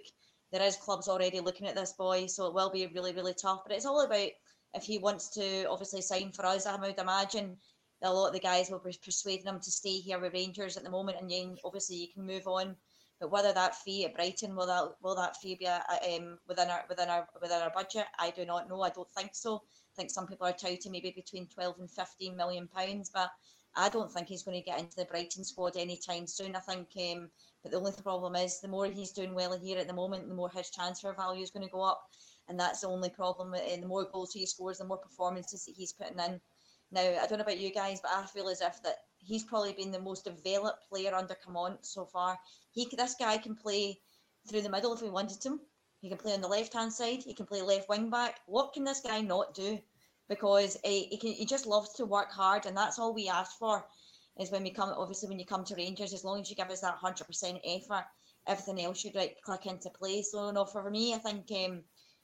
there is clubs already looking at this boy, so it will be really, really tough. But it's all about if he wants to obviously sign for us. I would imagine a lot of the guys will be persuading him to stay here with Rangers at the moment, and then obviously you can move on. But whether that fee at Brighton will that will that fee be um, within our within our within our budget? I do not know. I don't think so. I think some people are touting maybe between twelve and fifteen million pounds, but I don't think he's going to get into the Brighton squad anytime soon. I think, um, but the only problem is the more he's doing well here at the moment, the more his transfer value is going to go up, and that's the only problem. And the more goals he scores, the more performances that he's putting in. Now, I don't know about you guys, but I feel as if that he's probably been the most developed player under Clement so far. He, this guy can play through the middle if we wanted him. He can play on the left hand side. He can play left wing back. What can this guy not do? because he, he, can, he just loves to work hard and that's all we ask for is when we come obviously when you come to Rangers as long as you give us that 100% effort everything else should like click into place so no for me I think um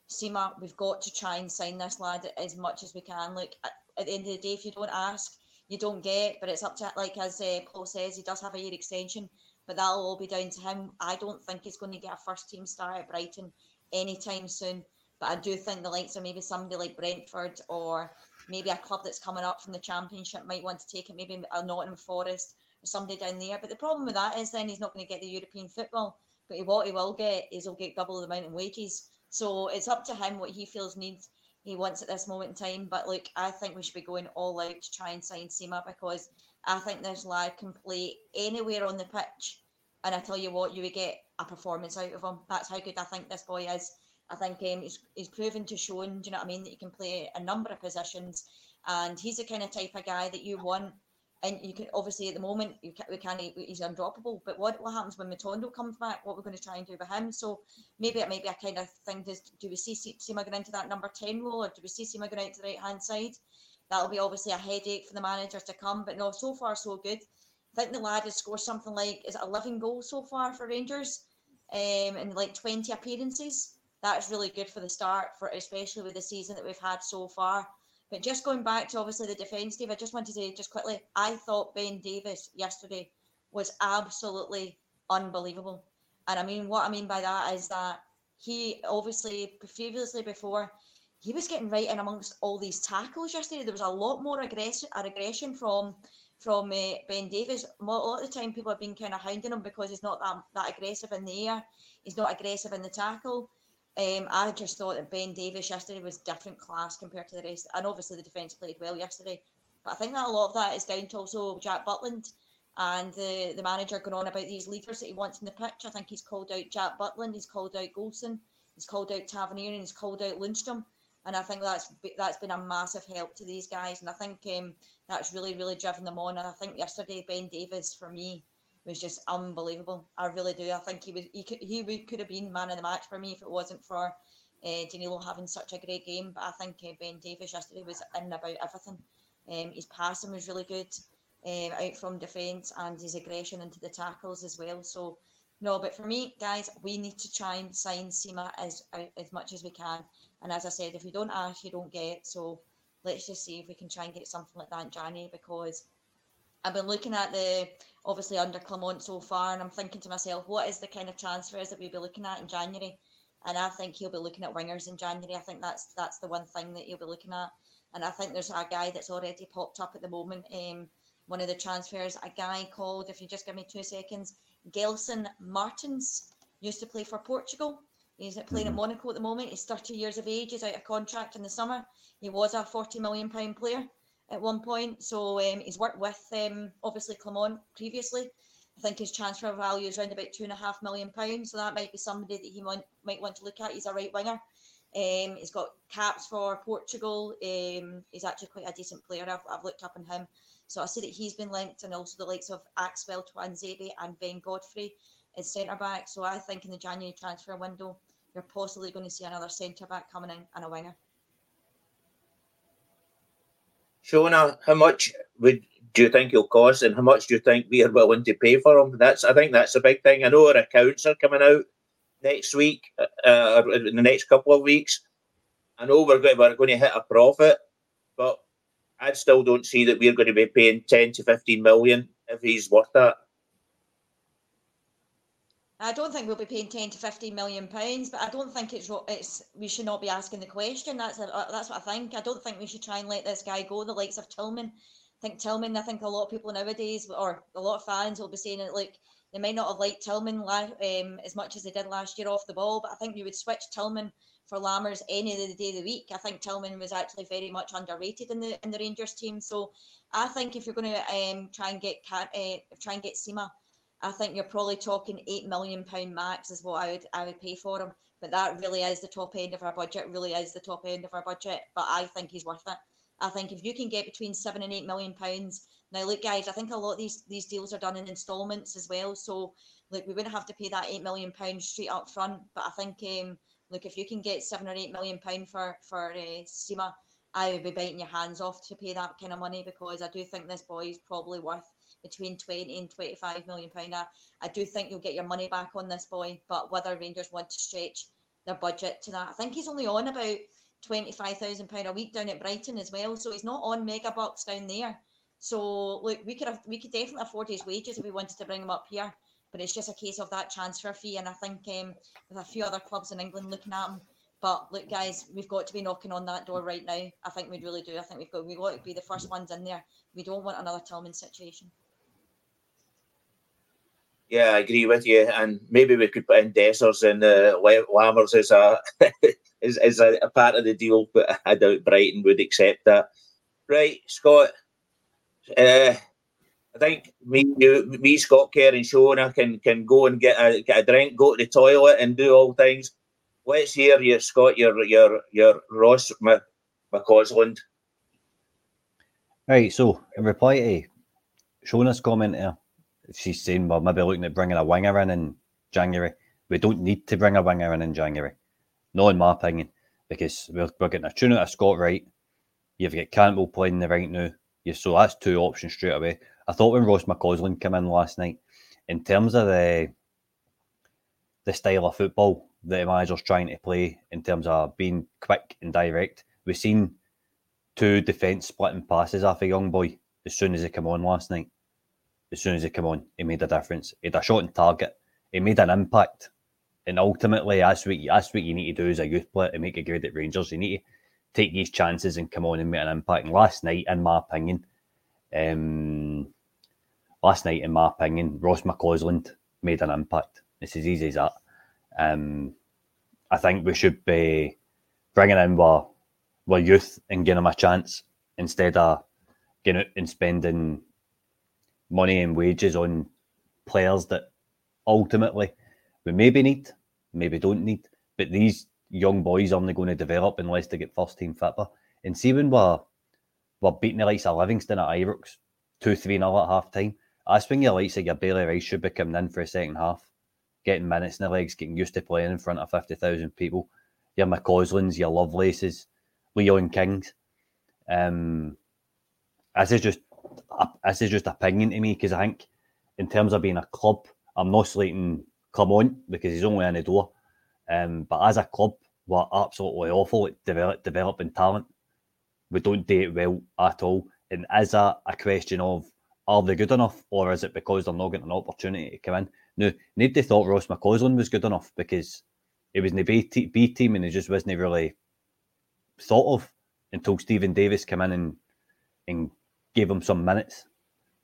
Sima we've got to try and sign this lad as much as we can look at, at the end of the day if you don't ask you don't get but it's up to like as uh, Paul says he does have a year extension but that'll all be down to him I don't think he's going to get a first team start at Brighton anytime soon but I do think the likes of maybe somebody like Brentford or maybe a club that's coming up from the Championship might want to take it, maybe a Nottingham Forest or somebody down there. But the problem with that is then he's not going to get the European football. But what he will get is he'll get double the amount of wages. So it's up to him what he feels needs he wants at this moment in time. But look, I think we should be going all out to try and sign Sima because I think this lad can play anywhere on the pitch. And I tell you what, you would get a performance out of him. That's how good I think this boy is. I think um, he's, he's proven to show, do you know what I mean, that he can play a number of positions. And he's the kind of type of guy that you want. And you can obviously at the moment you can, we can't he's undroppable. But what what happens when Matondo comes back? What we're going to try and do with him? So maybe it might be a kind of thing. Does do we see Sima going into that number ten role, or do we see Sima going out to the right hand side? That'll be obviously a headache for the manager to come. But no, so far so good. I think the lad has scored something like is it 11 goals so far for Rangers, um, in like 20 appearances that's really good for the start, for especially with the season that we've had so far. But just going back to obviously the defence, Dave, I just wanted to say just quickly, I thought Ben Davies yesterday was absolutely unbelievable. And I mean, what I mean by that is that he obviously previously before he was getting right in amongst all these tackles yesterday. There was a lot more aggression, aggression from from uh, Ben Davies. A lot of the time, people have been kind of hounding him because he's not that, that aggressive in the air. He's not aggressive in the tackle. Um, I just thought that Ben Davies yesterday was different class compared to the rest. And obviously, the defence played well yesterday. But I think that a lot of that is down to also Jack Butland and the, the manager going on about these leaders that he wants in the pitch. I think he's called out Jack Butland, he's called out Goldson, he's called out Tavernier, and he's called out Lundstram and I think that's that's been a massive help to these guys, and I think um, that's really really driven them on. And I think yesterday Ben Davies for me was just unbelievable. I really do. I think he was he could he could have been man of the match for me if it wasn't for uh, Danilo having such a great game. But I think uh, Ben Davies yesterday was in about everything. Um, his passing was really good um, out from defence and his aggression into the tackles as well. So no, but for me, guys, we need to try and sign Sima as as much as we can. And as I said, if you don't ask, you don't get. So let's just see if we can try and get something like that in January because I've been looking at the obviously under Clement so far, and I'm thinking to myself, what is the kind of transfers that we'll be looking at in January? And I think he'll be looking at wingers in January. I think that's that's the one thing that he'll be looking at. And I think there's a guy that's already popped up at the moment. Um, one of the transfers, a guy called, if you just give me two seconds, Gelson Martins used to play for Portugal. He's playing mm-hmm. at Monaco at the moment. He's 30 years of age. He's out of contract in the summer. He was a 40 million pound player at one point. So um, he's worked with um, obviously Clement previously. I think his transfer value is around about two and a half million pounds. So that might be somebody that he might, might want to look at. He's a right winger. Um, he's got caps for Portugal. Um, he's actually quite a decent player. I've, I've looked up on him. So I see that he's been linked, and also the likes of Axel Tuanzebe and Ben Godfrey as centre back. So I think in the January transfer window, you're possibly going to see another centre back coming in and a winger. Shona, how much would do you think he'll cost, and how much do you think we are willing to pay for him? That's I think that's a big thing. I know our accounts are coming out next week, uh, or in the next couple of weeks. I know we're going, we're going to hit a profit, but I still don't see that we're going to be paying ten to fifteen million if he's worth that. I don't think we'll be paying ten to fifteen million pounds, but I don't think it's it's we should not be asking the question. That's a, uh, that's what I think. I don't think we should try and let this guy go. The likes of Tillman, I think Tillman. I think a lot of people nowadays, or a lot of fans, will be saying it like they might not have liked Tillman um, as much as they did last year off the ball, but I think we would switch Tillman for Lammers any of the day of the week. I think Tillman was actually very much underrated in the in the Rangers team. So I think if you're going to um, try and get uh, try and get Sima, I think you're probably talking eight million pound max is what I would I would pay for him. But that really is the top end of our budget. Really is the top end of our budget. But I think he's worth it. I think if you can get between seven and eight million pounds. Now, look, guys, I think a lot of these these deals are done in instalments as well. So, look, we wouldn't have to pay that eight million pounds straight up front. But I think um, look, if you can get seven or eight million pound for for uh, Sima, I would be biting your hands off to pay that kind of money because I do think this boy is probably worth between 20 and 25 million pound. I, do think you'll get your money back on this boy, but whether Rangers want to stretch their budget to that, I think he's only on about 25,000 pound a week down at Brighton as well, so he's not on mega bucks down there. So look, we could have we could definitely afford his wages if we wanted to bring him up here but it's just a case of that transfer fee. And I think um, there's a few other clubs in England looking at him. But look, guys, we've got to be knocking on that door right now. I think we really do. I think we've got we got to be the first ones in there. We don't want another Tillman situation. Yeah, I agree with you, and maybe we could put in Dessers and uh, Lammers as a [laughs] as, as a, a, part of the deal, but I doubt Brighton would accept that. Right, Scott. Uh, I think me, you, me, Scott Kerr, and Shona can can go and get a get a drink, go to the toilet, and do all things. Let's hear you, Scott. Your your your Ross McCausland. Right. So in reply to Shona's comment there, she's saying we're maybe looking at bringing a winger in in January. We don't need to bring a winger in in January, not in my opinion, because we're, we're getting a tune out of Scott Wright. You've got Campbell playing the right now. Yeah, so that's two options straight away. I thought when Ross McCausland came in last night, in terms of the the style of football that the manager's trying to play in terms of being quick and direct. We've seen two defence splitting passes off a young boy as soon as he came on last night. As soon as he came on, he made a difference. He had a shot on target. He made an impact. And ultimately, that's what, that's what you need to do as a youth player to make a grade at Rangers. You need to take these chances and come on and make an impact. And last night, in my opinion, um, last night, in my opinion, Ross McCausland made an impact. It's as easy as that. Um, I think we should be bringing in our, our youth and giving them a chance instead of getting out and spending money and wages on players that ultimately we maybe need, maybe don't need. But these young boys are only going to develop unless they get first team fitter. And see when we're, we're beating the likes of Livingston at Ibrox 2 3 0 at half time, that's when your likes of your Bailey Rice should be coming in for a second half, getting minutes in the legs, getting used to playing in front of 50,000 people. Your McCauslands, your Lovelaces, Leon Kings. Um, this is just this is just opinion to me because I think in terms of being a club, I'm not slating Clement because he's only in the door. Um, but as a club, we're absolutely awful at develop, developing talent. We don't do it well at all. And is that a question of are they good enough, or is it because they're not getting an opportunity to come in? No, nobody thought Ross McCausland was good enough because it was in the B, t- B team and he just wasn't really thought of until Steven Davis came in and and gave him some minutes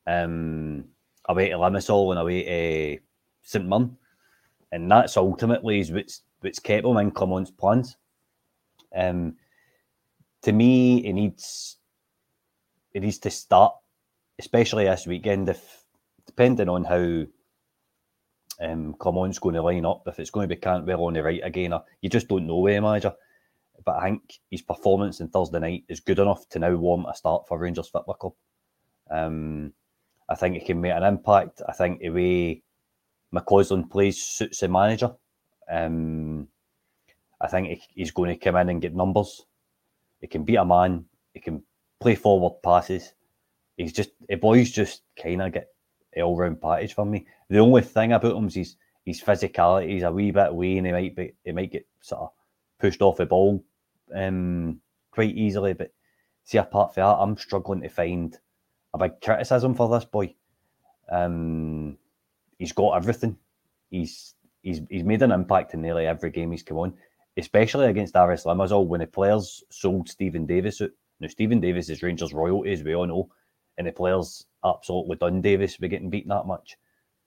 um, away to Limassol and away to St Mirren. And that's ultimately is what's, what's kept him in Clement's plans. Um, to me, it needs it needs to start, especially this weekend, if depending on how um, Clement's going to line up, if it's going to be Cantwell on the right again, or you just don't know where manager. But I think his performance on Thursday night is good enough to now warrant a start for Rangers Football Club. Um, I think he can make an impact. I think the way McCausland plays suits the manager. Um, I think he's going to come in and get numbers. He can beat a man. He can play forward passes. He's just the boys just kind of get the all round package for me. The only thing about him is his, his physicality. He's a wee bit away and he might be he might get sort of pushed off the ball um, quite easily. But see, apart from that, I'm struggling to find a big criticism for this boy. Um, he's got everything. He's he's he's made an impact in nearly every game he's come on, especially against Aris Limassol when the players sold Steven Davis out. Now Steven Davis is Rangers royalty, as we all know, and the players absolutely done Davis by getting beaten that much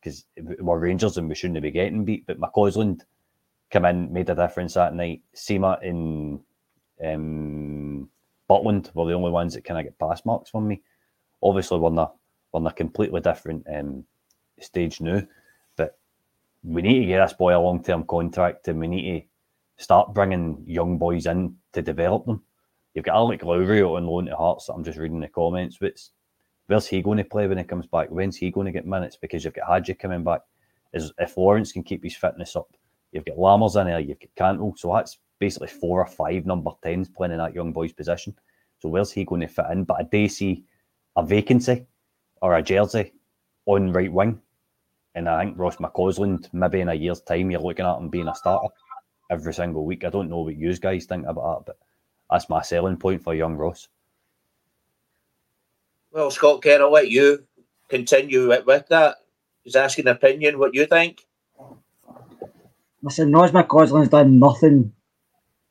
because we're Rangers and we shouldn't be getting beat. But McCausland come in, made a difference that night. Sima in um, Butland were the only ones that kind of get pass marks from me. Obviously, we're in a, we're in a completely different um, stage now, but we need to get this boy a long term contract and we need to start bringing young boys in to develop them. You've got Alex Lowry on loan to Hearts. I'm just reading the comments. But where's he going to play when he comes back? When's he going to get minutes? Because you've got Hagi coming back. Is if Lawrence can keep his fitness up, you've got Lammers in there, you've got Cantwell. So that's basically four or five number 10s playing in that young boy's position. So where's he going to fit in? But I do see a vacancy or a jersey on right wing. And I think Ross McCausland, maybe in a year's time, you're looking at him being a starter every single week. I don't know what you guys think about that, but that's my selling point for young Ross. Well, Scott Kerr, I'll let you continue with, with that. He's asking an opinion, what you think. Listen, Ross McCausland's done nothing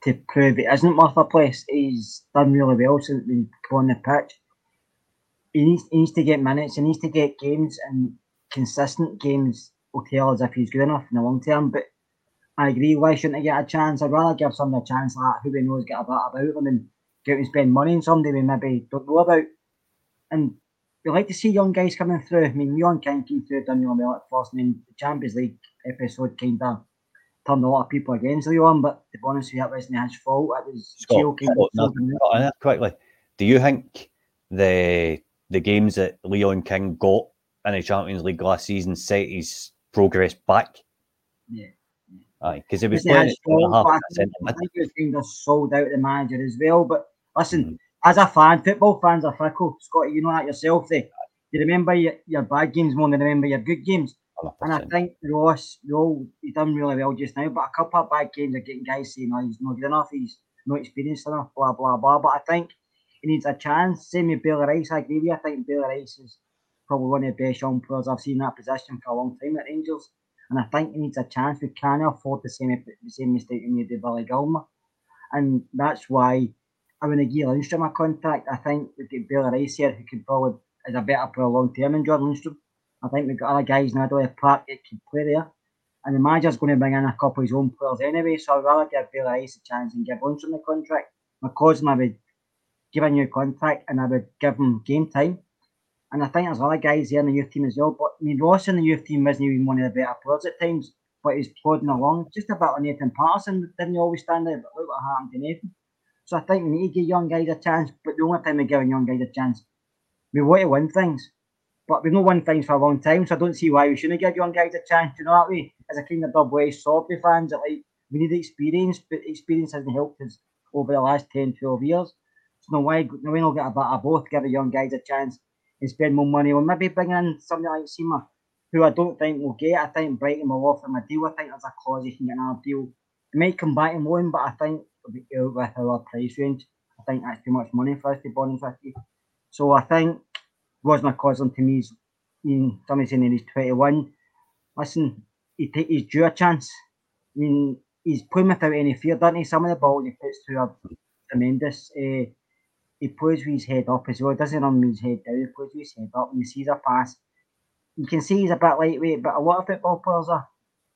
to prove it isn't worth a place. He's done really well since he's come on the pitch. He needs, he needs to get minutes, he needs to get games, and consistent games will tell us if he's good enough in the long term. But I agree, why shouldn't he get a chance? I'd rather give somebody a chance like who we know has got a bit about them and get and spend money on somebody we maybe don't know about. And we like to see young guys coming through. I mean, Leon King came through, done really well at first, and then the Champions League episode kind of turned a lot of people against Leon, but to be honest with you, it wasn't his fault. It was Scott, Scott, quickly. Do you think the the games that Leon King got in the Champions League last season set his progress back? Yeah. Aye, because it was playing fault, I think he was kind of sold out the manager as well. But listen, mm-hmm. as a fan, football fans are fickle. Scotty, you know that yourself. They, you remember your, your bad games more than remember your good games. And I think Ross, Roll, he done really well just now, but a couple of bad games are getting guys saying, oh, he's not good enough, he's not experienced enough, blah, blah, blah. But I think he needs a chance. Same with Bailey Rice, I agree with you. I think Bailey Rice is probably one of the best young players I've seen in that position for a long time at Rangers. And I think he needs a chance. We can't afford the same the same mistake we made with Billy Gilmour. And that's why I want to give Lundstram a contract. I think we've got Bailey Rice here who could probably is a better player long term than Jordan Lundstram. I think we've got other guys in Adelaide Park that can play there. And the manager's going to bring in a couple of his own players anyway, so I'd rather give Bailey Rice a chance and give Lundstram the contract. Because I would give a new contract and I would give him game time. And I think there's other guys there in the youth team as well. But I mean, Ross in the youth team wasn't even one of the better players at times, but he's plodding along. Just a bit like Nathan Patterson didn't always stand there, but look what happened to Nathan. So I think we need to give young guys a chance, but the only time we give young guys a chance, we want to win things. But we've not won things for a long time, so I don't see why we shouldn't give young guys a chance. You know that way? As a kind of double A Sobby fans, that like we need experience, but experience hasn't helped us over the last 10, 12 years. So no why no we not get a bit of both, give the young guys a chance and spend more money on maybe bringing in somebody like Sima, who I don't think will get. I think Brighton will offer him a deal. I think there's a clause he can get another deal. He might come back and loan, but I think with our price range. I think that's too much money for us to honest with. So I think Ross McCausland to me in somebody saying he's 21. Listen, he take he's due a chance. I mean, he's playing without any fear, doesn't he? Some of the balls he puts through are tremendous. Uh, he plays with his head up as well. Doesn't run with his head down. He plays with his head up. And he sees a pass. You can see he's a bit lightweight, but a lot of football players are.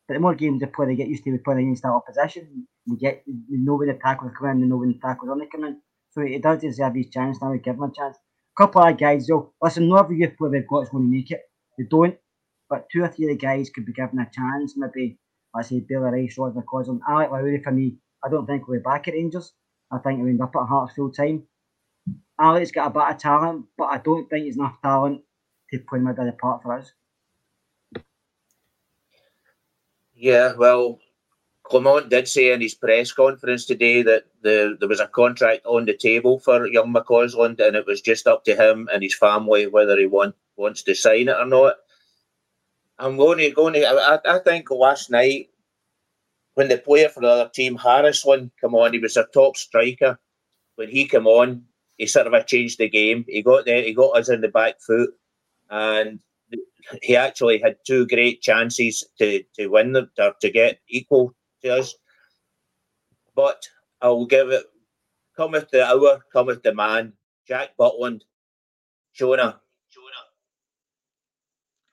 But the more games they play, they get used to playing against that opposition. They get they know when the tackles come in, they know when the tackles aren't coming in. So he does deserve his chance now. We give him a chance. Couple of guys, though, listen, not every youth player they've got is going to make it. They don't. But two or three of the guys could be given a chance. Maybe, let's say, Bailey Rice, Rod McCausland, Alex Lowry for me. I don't think we'll be back at Rangers. I think he'll end up at Hearts full time. Alec's got a bit of talent, but I don't think he's enough talent to play of the park for us. Yeah, well, Clement did say in his press conference today that the, there was a contract on the table for young McCausland, and it was just up to him and his family whether he want, wants to sign it or not. I'm going to, going to I, I think last night when the player for the other team, Harrison, come on, he was a top striker. When he came on, he sort of changed the game. He got there, he got us in the back foot, and he actually had two great chances to to win them or to get equal us. But I'll give it. Come with the hour, come with the man, Jack Butland, Jonah. Jonah.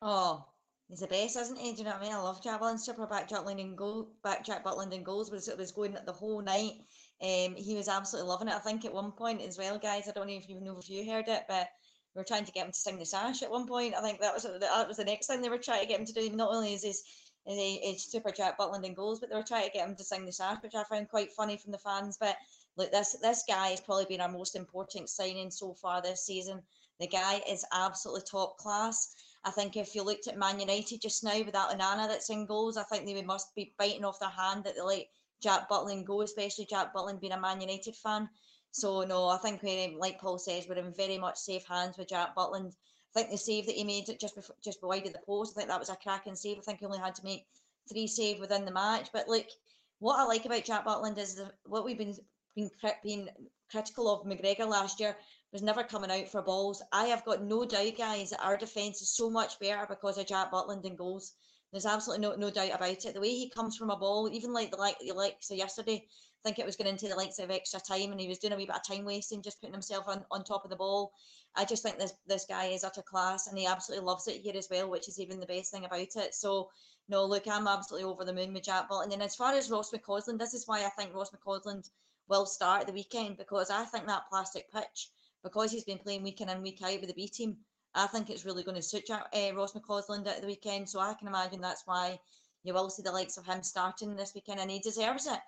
Oh, he's the best, isn't he? Do you know what I mean? I love Jack Butland. Super back Jack Butland and goal, back Jack Butland and goals was it was going the whole night. Um, he was absolutely loving it. I think at one point as well, guys. I don't know if you know if you heard it, but we were trying to get him to sing the sash at one point. I think that was that was the next thing they were trying to get him to do. Not only is his is a, a super Jack Butland and goals, but they were trying to get him to sing the sash, which I found quite funny from the fans. But look, this this guy has probably been our most important signing so far this season. The guy is absolutely top class. I think if you looked at Man United just now with that Onana that's in goals, I think they must be biting off their hand that they let Jack Butland go, especially Jack Butland being a Man United fan. So no, I think we, like Paul says, we're in very much safe hands with Jack Butland. I think the save that he made just before, just wide of the post, I think that was a cracking save. I think he only had to make three save within the match. But like, what I like about Jack Butland is the, what we've been been, been critical of McGregor last year was never coming out for balls. I have got no doubt, guys, that our defence is so much better because of Jack Butland and goals. There's absolutely no, no doubt about it. The way he comes from a ball, even like the like the likes of yesterday, I think it was going into the likes of extra time and he was doing a wee bit of time wasting, just putting himself on, on top of the ball. I just think this this guy is utter class and he absolutely loves it here as well, which is even the best thing about it. So no, look, I'm absolutely over the moon with Jack Ball. And then as far as Ross McCausland, this is why I think Ross McCausland will start the weekend because I think that plastic pitch, because he's been playing week in and week out with the B team, I think it's really going to suit uh, Ross McCausland at the weekend. So I can imagine that's why you will see the likes of him starting this weekend, and he deserves it.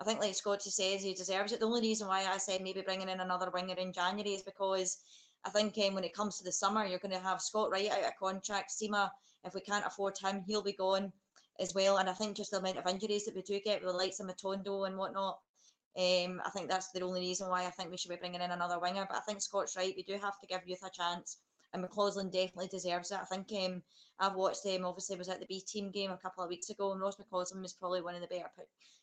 I think, like Scotty says, he deserves it. The only reason why I said maybe bringing in another winger in January is because I think um, when it comes to the summer, you're going to have Scott Wright out of contract. Sima, if we can't afford him, he'll be gone as well. And I think just the amount of injuries that we do get with the likes of Matondo and whatnot, um, I think that's the only reason why I think we should be bringing in another winger. But I think Scott's right. We do have to give youth a chance. And McCausland definitely deserves it. I think um, I've watched them. Obviously, was at the B team game a couple of weeks ago, and Ross McCausland was probably one of the better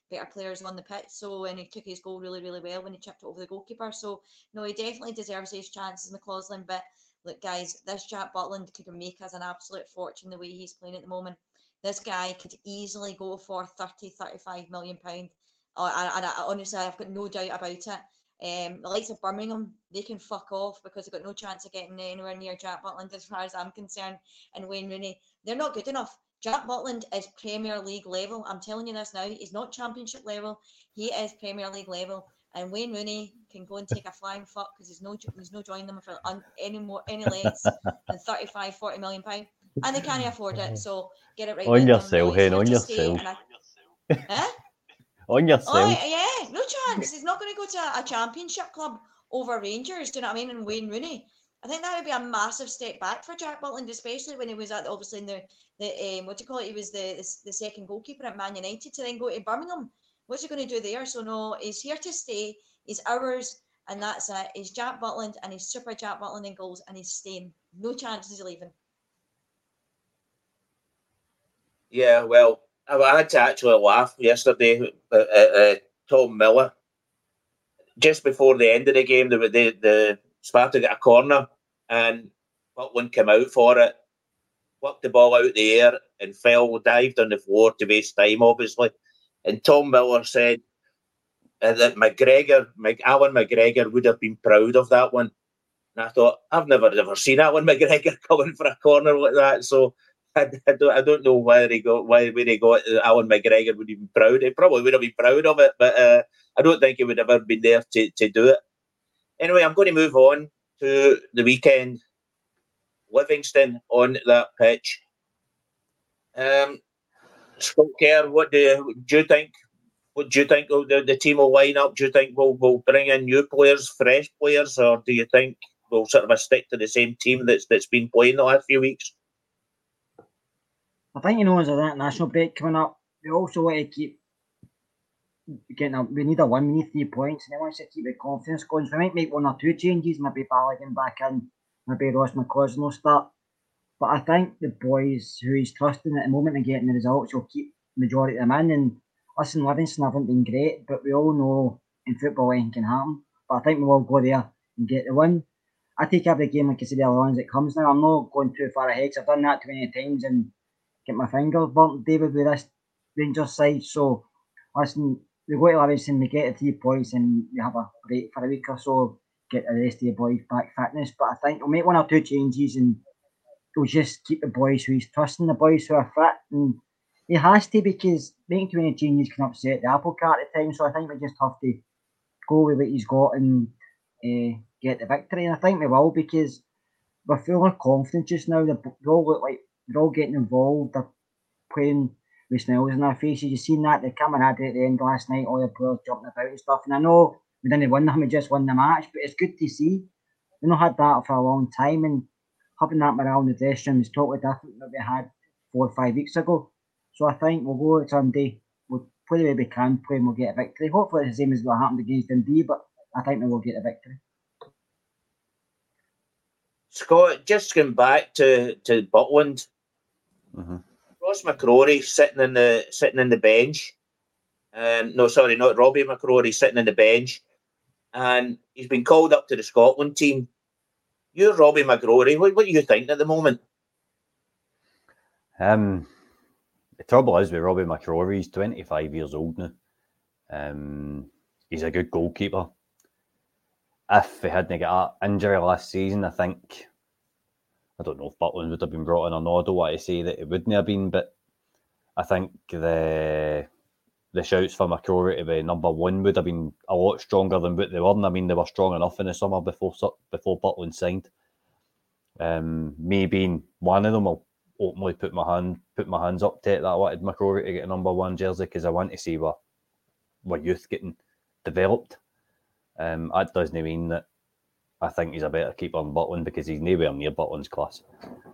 better players on the pitch. So, and he took his goal really, really well when he chipped it over the goalkeeper. So, no, he definitely deserves his chances, McCausland. But look, guys, this Jack Butland could make us an absolute fortune the way he's playing at the moment. This guy could easily go for 30, 35 million pound. Uh, and I, honestly, I've got no doubt about it. Um, the likes of Birmingham, they can fuck off because they've got no chance of getting anywhere near Jack Butland as far as I'm concerned. And Wayne Rooney, they're not good enough. Jack Butland is Premier League level. I'm telling you this now. He's not Championship level. He is Premier League level. And Wayne Rooney can go and take a flying fuck because he's no he's no joining them for any more any less than 35, 40 million pound, and they can't afford it. So get it right. On yourself, Hen. On yourself. Huh? On yourself. Oh yeah, no chance. He's not going to go to a, a championship club over Rangers. Do you know what I mean? And Wayne Rooney. I think that would be a massive step back for Jack Butland, especially when he was at obviously in the the um, what do you call it? He was the, the, the second goalkeeper at Man United to then go to Birmingham. What's he going to do there? So no, he's here to stay. He's ours, and that's it. He's Jack Butland, and he's super Jack Butland in goals, and he's staying. No chances of leaving. Yeah, well, I had to actually laugh yesterday at, at, at Tom Miller. Just before the end of the game, the the, the Sparta got a corner, and Butland came out for it, plucked the ball out the air, and fell, dived on the floor to waste time, obviously. And Tom Miller said uh, that McGregor, Allan McGregor, would have been proud of that one. And I thought, I've never ever seen Allan [laughs] McGregor coming for a corner like that. So I, I, don't, I don't know where they got why where he got Allan McGregor would have been proud. He probably would have been proud of it, but uh, I don't think he would have ever been there to, to do it. Anyway, I'm going to move on to the weekend. Livingston on that pitch. Um, Scott Kerr, what do you, do you think? What do you think the, the team will line up? Do you think we'll, we'll bring in new players, fresh players, or do you think we'll sort of stick to the same team that's that's been playing the last few weeks? I think you know, there's an international break coming up. We also want to keep getting a, we need a win, we need three points, and they want to keep the confidence going. So we might make one or two changes, maybe Balogun back in, maybe Ross McCausland will start. But I think the boys who he's trusting at the moment and getting the results will keep majority of them in. And listen, Livingston haven't been great, but we all know in football anything can happen. But I think we will go there and get the win. I take every game like I said earlier on as it comes now. I'm not going too far ahead because I've done that too many times and get my fingers burnt, David, with this Rangers side. So, listen, we go to Livingston, we get the three points, and we have a break for a week or so, get the rest of the boys back fitness. But I think we'll make one or two changes and we'll just keep the boys who he's trusting, the boys who are fit. And he has to because making too many changes can upset the apple cart at times. So I think we just have to go with what he's got and uh, get the victory. And I think we will because we're full of confidence just now. They all look like they're all getting involved. They're playing with smiles on their faces. You've seen that they come and had it at the end last night, all the players jumping about and stuff. And I know we didn't win them, we just won the match, but it's good to see. We've not had that for a long time, and having that morale in the dressing room is totally different than we had four or five weeks ago. So I think we'll go at Sunday, we'll play the way we can play, and we'll get a victory. Hopefully, it's the same as what happened against Dundee, but I think we will get a victory. Scott, just going back to to Butland, Mhm. Ross McCrorie sitting in the sitting in the bench. Um, no, sorry, not Robby McCrorie sitting in the bench, and he's been called up to the Scotland team. You're Robby McCrorie. What, what do you think at the moment? Um, the trouble is with Robby McCrorie, he's 25 years old now. Um, he's a good goalkeeper. If he hadn't got an injury last season, I think I don't know if Butland would have been brought in or not. I don't want to say that it wouldn't have been, but I think the the shouts for McCrorie to be number one would have been a lot stronger than what they were. And I mean, they were strong enough in the summer before before Butland signed. Um, me being one of them, I'll openly put my hand put my hands up to it that I wanted McCrorie to get a number one jersey because I want to see what what youth getting developed. Um, that doesn't mean that I think he's a better keeper than Butland because he's nowhere near Butland's class.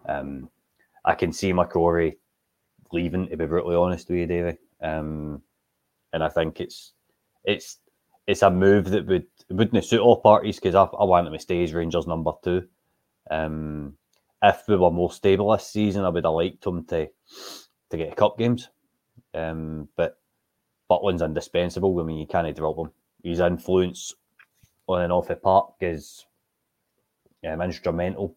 Um, I can see McCrorie leaving, to be brutally honest with you, Davey. Um, and I think it's it's it's a move that would wouldn't suit all parties because I, I want him to stay as Rangers number two. Um, if we were more stable this season, I would have liked him to to get cup games. Um, but Butland's indispensable. I mean, you can't drop him. His influence on and off the park is um, instrumental.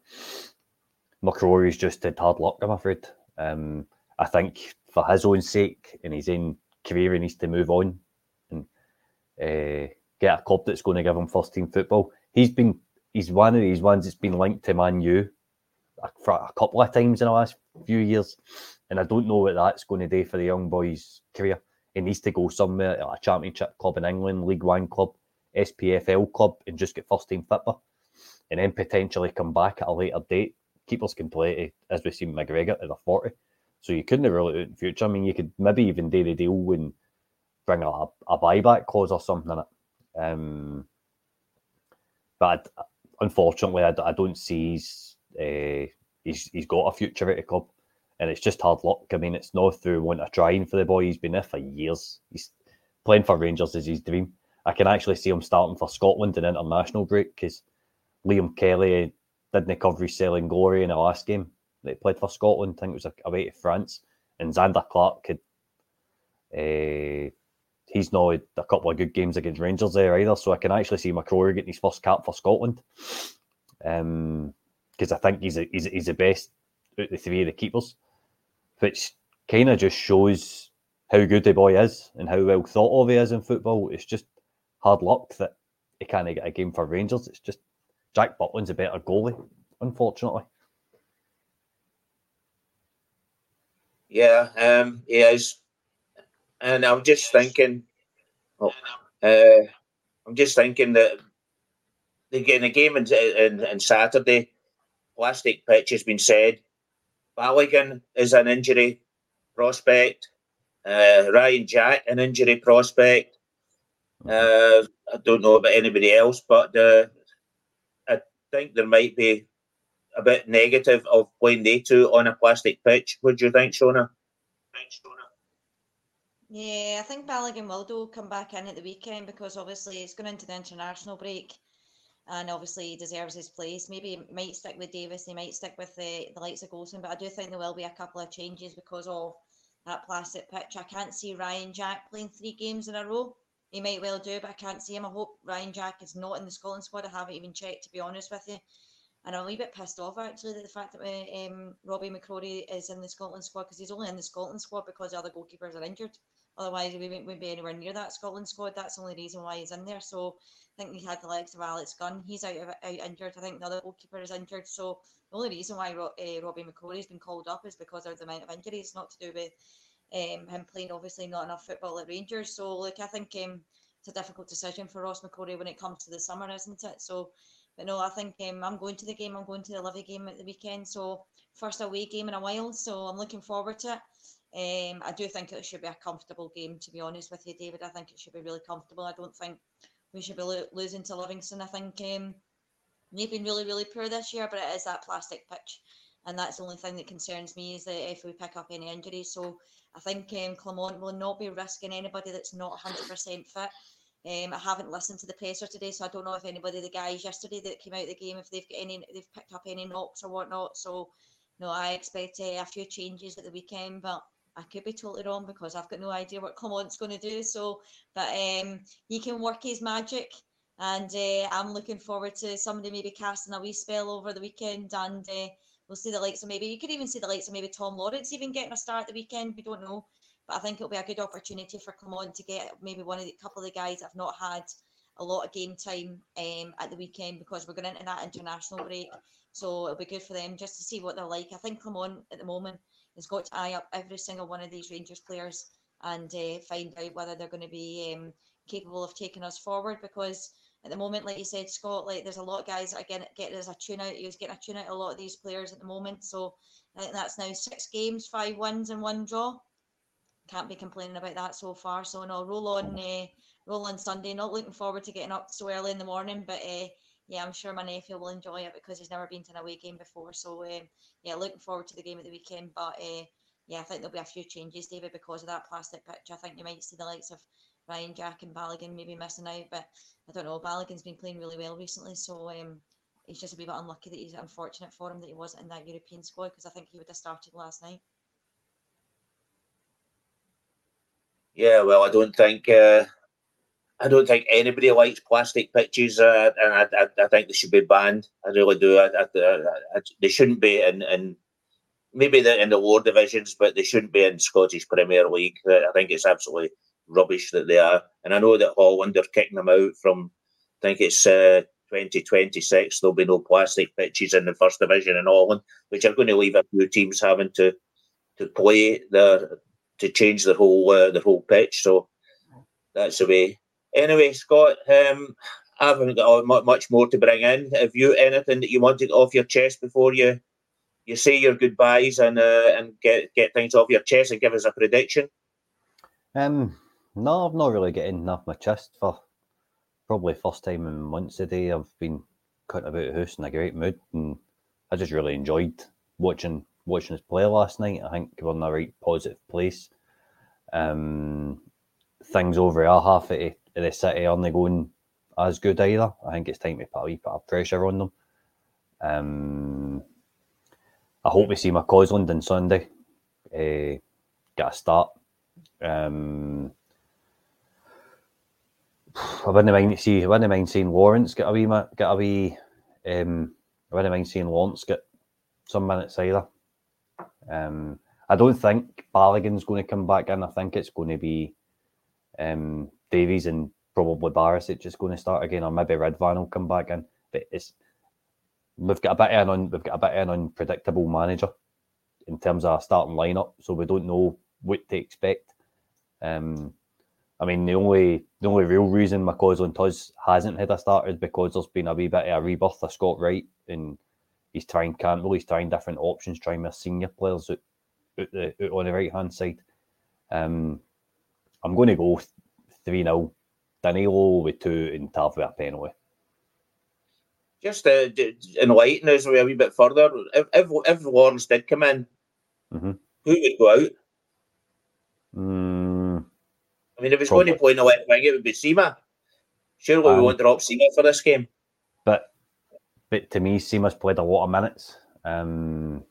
McCrorie's just had hard luck, I'm afraid. Um, I think for his own sake and his own career, he needs to move on and uh, get a club that's going to give him first team football. He's been he's one of these ones that's been linked to Man U for a couple of times in the last few years, and I don't know what that's going to do for the young boy's career. He needs to go somewhere, a championship club in England, League One club, SPFL club, and just get first team football, and then potentially come back at a later date. Keepers can play, as we see McGregor at the 40. So you couldn't do it in the future. I mean, you could maybe even do the deal and bring a, a buyback clause or something in it. Um, but unfortunately, I, I don't see he's, uh, he's he's got a future at the club, and it's just hard luck. I mean, it's not through wanting to trying for the boy. He's been there for years. He's playing for Rangers is his dream. I can actually see him starting for Scotland in international break because Liam Kelly didn't cover his selling glory in the last game that he played for Scotland. I think it was away to France, and Zander Clark had. Uh, he's not had a couple of good games against Rangers there either, so I can actually see McCrorie getting his first cap for Scotland. Um, because I think he's a, he's he's the best out of the three of the keepers, which kind of just shows how good the boy is and how well thought of he is in football. It's just hard luck that he can't get a game for Rangers. It's just Jack Butland's a better goalie, unfortunately. Yeah, um, he is. And I'm just thinking, oh, uh, I'm just thinking that the, in the game in, in, in Saturday, plastic pitch has been said. Balogun is an injury prospect. Uh, Ryan Jack, an injury prospect. Uh, I don't know about anybody else, but uh, think there might be a bit negative of playing they two on a plastic pitch. Would you think, Shona? Yeah, I think Balogun will come back in at the weekend because obviously it's going into the international break and obviously he deserves his place. Maybe he might stick with Davis, he might stick with the, the likes of Goldson, but I do think there will be a couple of changes because of that plastic pitch. I can't see Ryan Jack playing three games in a row. He might well do, but I can't see him. I hope Ryan Jack is not in the Scotland squad. I haven't even checked, to be honest with you. And I'm a wee bit pissed off actually that the fact that uh, um, Robby McCrorie is in the Scotland squad because he's only in the Scotland squad because the other goalkeepers are injured. Otherwise, we wouldn't be anywhere near that Scotland squad. That's the only reason why he's in there. So I think he had the likes of Alex Gunn. He's out, of, out injured. I think the other goalkeeper is injured. So the only reason why uh, Robby McCrorie has been called up is because of the amount of injuries, not to do with um, him playing obviously not enough football at Rangers. So like I think um, it's a difficult decision for Ross McCrorie when it comes to the summer, isn't it? So, but no, I think um, I'm going to the game. I'm going to the Livy game at the weekend. So first away game in a while. So I'm looking forward to it. Um, I do think it should be a comfortable game, to be honest with you, David. I think it should be really comfortable. I don't think we should be lo- losing to Livingston. I think um, they've been really, really poor this year, but it is that plastic pitch. And that's the only thing that concerns me is that if we pick up any injuries. So I think um, Clement will not be risking anybody that's not 100% fit. Um, I haven't listened to the presser today, so I don't know if anybody, the guys yesterday that came out of the game, if they've got any, they've picked up any knocks or whatnot. So, no, I expect uh, a few changes at the weekend, but I could be totally wrong because I've got no idea what Clement's going to do. So, but um, he can work his magic, and uh, I'm looking forward to somebody maybe casting a wee spell over the weekend, and uh, we'll see the likes of maybe you could even see the likes of maybe Tom Lawrence even getting a start at the weekend. We don't know, but I think it'll be a good opportunity for Clement to get maybe one of the couple of the guys that have not had a lot of game time um, at the weekend because we're going into that international break. So it'll be good for them just to see what they're like. I think Clement at the moment has got to eye up every single one of these Rangers players and uh, find out whether they're going to be um, capable of taking us forward. Because at the moment, like you said, Scott, like there's a lot of guys again getting as a tune out. He was getting a tune out a lot of these players at the moment. So I think that's now six games, five wins, and one draw. Can't be complaining about that so far. So no, roll on, uh, roll on Sunday. Not looking forward to getting up so early in the morning, but. Uh, yeah, I'm sure my nephew will enjoy it because he's never been to an away game before. So um, yeah, looking forward to the game at the weekend. But uh, yeah, I think there'll be a few changes, David, because of that plastic pitch. I think you might see the likes of Ryan Jack and Balogun maybe missing out, but I don't know. Balogun's been playing really well recently, so um, he's just a wee bit unlucky that he's unfortunate for him that he wasn't in that European squad because I think he would have started last night. Yeah, well, I don't think uh, I don't think anybody likes plastic pitches, uh, and I, I, I, think they should be banned. I really do. I, they shouldn't be in, in maybe in the lower divisions, but they shouldn't be in Scottish Premier League. I think it's absolutely rubbish that they are. And I know that Holland are kicking them out from. I think it's uh, 2026. There'll be no plastic pitches in the first division in Holland, which are going to leave a few teams having to to play their to change their whole uh, their whole pitch. So that's the way. Anyway, Scott, um, I haven't got much more to bring in. Have you anything that you want to get off your chest before you you say your goodbyes and uh, and get get things off your chest and give us a prediction? Um, no, I've not really getting off my chest for probably first time in months today. I've been cutting about the house in a great mood, and I just really enjoyed watching watching us play last night. I think we're in the right positive place. Um, things over our half of the city aren't going as good either. I think it's time to put a wee bit of pressure on them. Um, I hope we see my McCausland on Sunday. Uh, get a start. Um, I wouldn't mind see. I wouldn't mind seeing Lawrence get a wee get a wee. Um, I wouldn't mind seeing Lawrence get some minutes either. Um, I don't think Balogun's going to come back in. I think it's going to be um, Davies and probably Barisic just going to start again, or maybe Ridvan will come back in. But it's we've got a bit of an we've got a bit of an unpredictable manager in terms of our starting lineup, so we don't know what to expect. Um, I mean, the only the only real reason McCausland Tuz hasn't had a start is because there's been a wee bit of a rebirth of Scott Wright, and he's trying Cantwell, he's trying different options, trying with senior players out, out, the, out on the right hand side. Um, I'm going to go 3 0. Danilo with two and Tav with a penalty. Just uh, enlighten us a wee bit further. If, if, if Lawrence did come in, mm-hmm. who would go out? Mm, I mean, if it's going to play in the left wing, it would be Sima. Surely um, we won't drop Sima for this game. But but to me, Sima's played a lot of minutes. Um,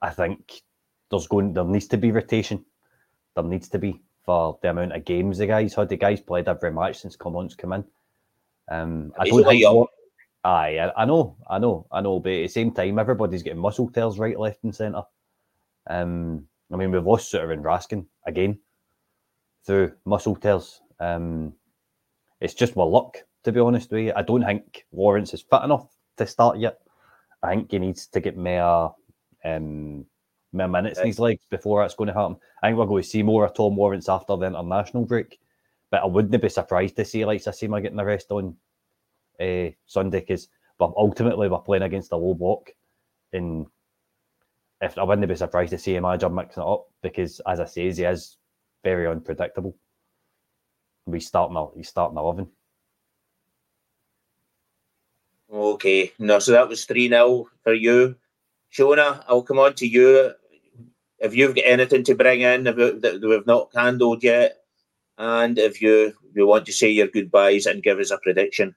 I think there's going there needs to be rotation. There needs to be for the amount of games the guys had. The guys played every match since Clement's come in. Um, I don't think. What, aye, I, I, know, I know, I know. But at the same time, everybody's getting muscle tears right, left, and centre. Um, I mean, we've lost Suter and Raskin again through muscle tears. Um, it's just my luck, to be honest with you. I don't think Lawrence is fit enough to start yet. I think he needs to get more um, more minutes in his legs before that's going to happen. I think we're going to see more of Tom Lawrence after the international break. But I wouldn't be surprised to see like Sasima getting the rest on uh, Sunday because but ultimately we're playing against a low block. And if I wouldn't be surprised to see him manager mixing it up because as I say, he is very unpredictable. We starting he's starting eleven. Okay, no, so that was 3 0 for you. Shona, I'll come on to you if you've got anything to bring in that we've not handled yet, and if you you want to say your goodbyes and give us a prediction.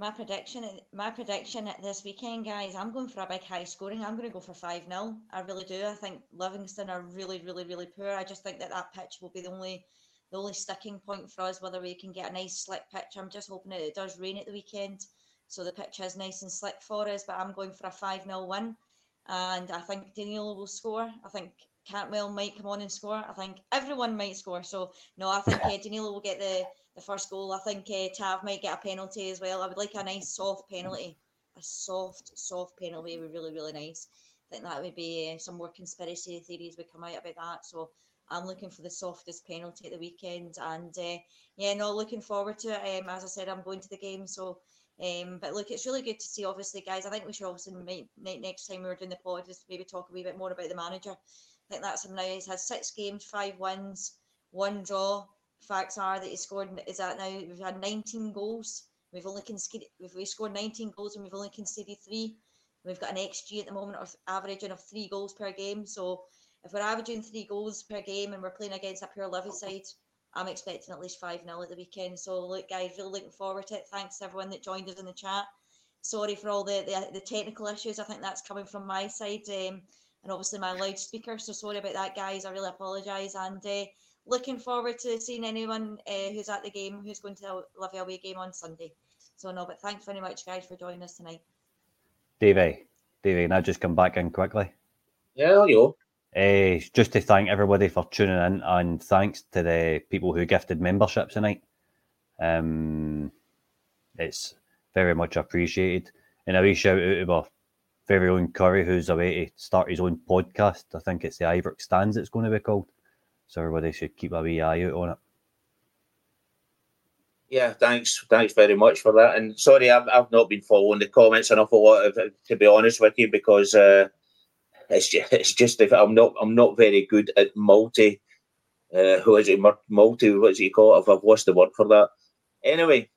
My prediction, my prediction at this weekend, guys, I'm going for a big high scoring. I'm going to go for 5 0. I really do. I think Livingston are really, really, really poor. I just think that that pitch will be the only the only sticking point for us, whether we can get a nice slick pitch. I'm just hoping that it does rain at the weekend, so the pitch is nice and slick for us. But I'm going for a 5 0 win and I think Danilo will score. I think Cantwell might come on and score. I think everyone might score. So no, I think uh, Danilo will get the, the first goal. I think uh, Tav might get a penalty as well. I would like a nice soft penalty, a soft soft penalty would be really really nice. I think that would be uh, some more conspiracy theories would come out about that. So I'm looking for the softest penalty at the weekend, and uh, yeah, no, looking forward to it. Um, as I said, I'm going to the game, so um, but look, it's really good to see, obviously, guys. I think we should also, make, next time we're doing the pod, just maybe talk a wee bit more about the manager. I think that's him now. He's had six games, five wins, one draw. Facts are that he scored, is that now? We've had 19 goals. We've only conceded, we've scored 19 goals and we've only conceded three. We've got an XG at the moment of averaging of three goals per game. So if we're averaging three goals per game and we're playing against a pure Livy side, I'm expecting at least 5 0 at the weekend. So, look, guys, really looking forward to it. Thanks to everyone that joined us in the chat. Sorry for all the, the, the technical issues. I think that's coming from my side um, and obviously my loudspeaker. So, sorry about that, guys. I really apologise. And uh, looking forward to seeing anyone uh, who's at the game who's going to the Livy away game on Sunday. So, no, but thanks very much, guys, for joining us tonight. Davey, Davey, now just come back in quickly. Yeah, you. Uh, just to thank everybody for tuning in and thanks to the people who gifted memberships tonight. Um, it's very much appreciated. And a wee shout out to our very own Curry, who's away to start his own podcast. I think it's the Ibrox Stands it's going to be called. So everybody should keep a wee eye out on it. Yeah, thanks, thanks very much for that. And sorry, I've, I've not been following the comments enough awful lot, of, to be honest with you, because uh, it's just, it's just I'm not I'm not very good at multi. Uh, who is it? Multi. What he you call it? I've, I've lost the word for that. Anyway,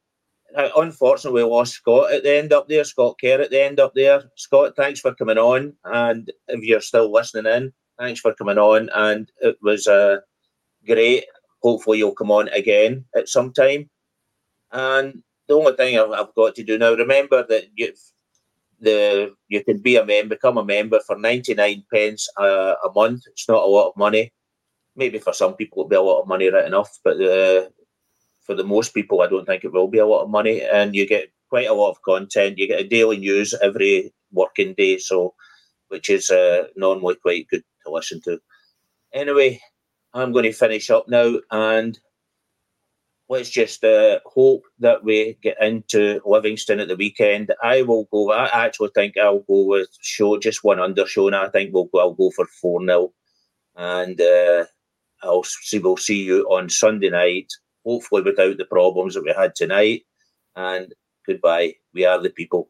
unfortunately, we lost Scott at the end up there. Scott Kerr at the end up there. Scott, thanks for coming on, and if you're still listening in, thanks for coming on, and it was uh, great. Hopefully, you'll come on again at some time. And the only thing I've, got to do now, remember that you've the you can be a member, become a member for 99 pence a, a month. It's not a lot of money. Maybe for some people it'll be a lot of money right enough, but uh, for the most people, I don't think it will be a lot of money. And you get quite a lot of content. You get a daily news every working day, so which is uh, normally quite good to listen to. Anyway, I'm going to finish up now and let's just uh, hope that we get into Livingston at the weekend. I will go. I actually think I'll go with show just one under show. I think we'll go. I'll go for four 0 and uh, I'll see. We'll see you on Sunday night. Hopefully, without the problems that we had tonight. And goodbye. We are the people.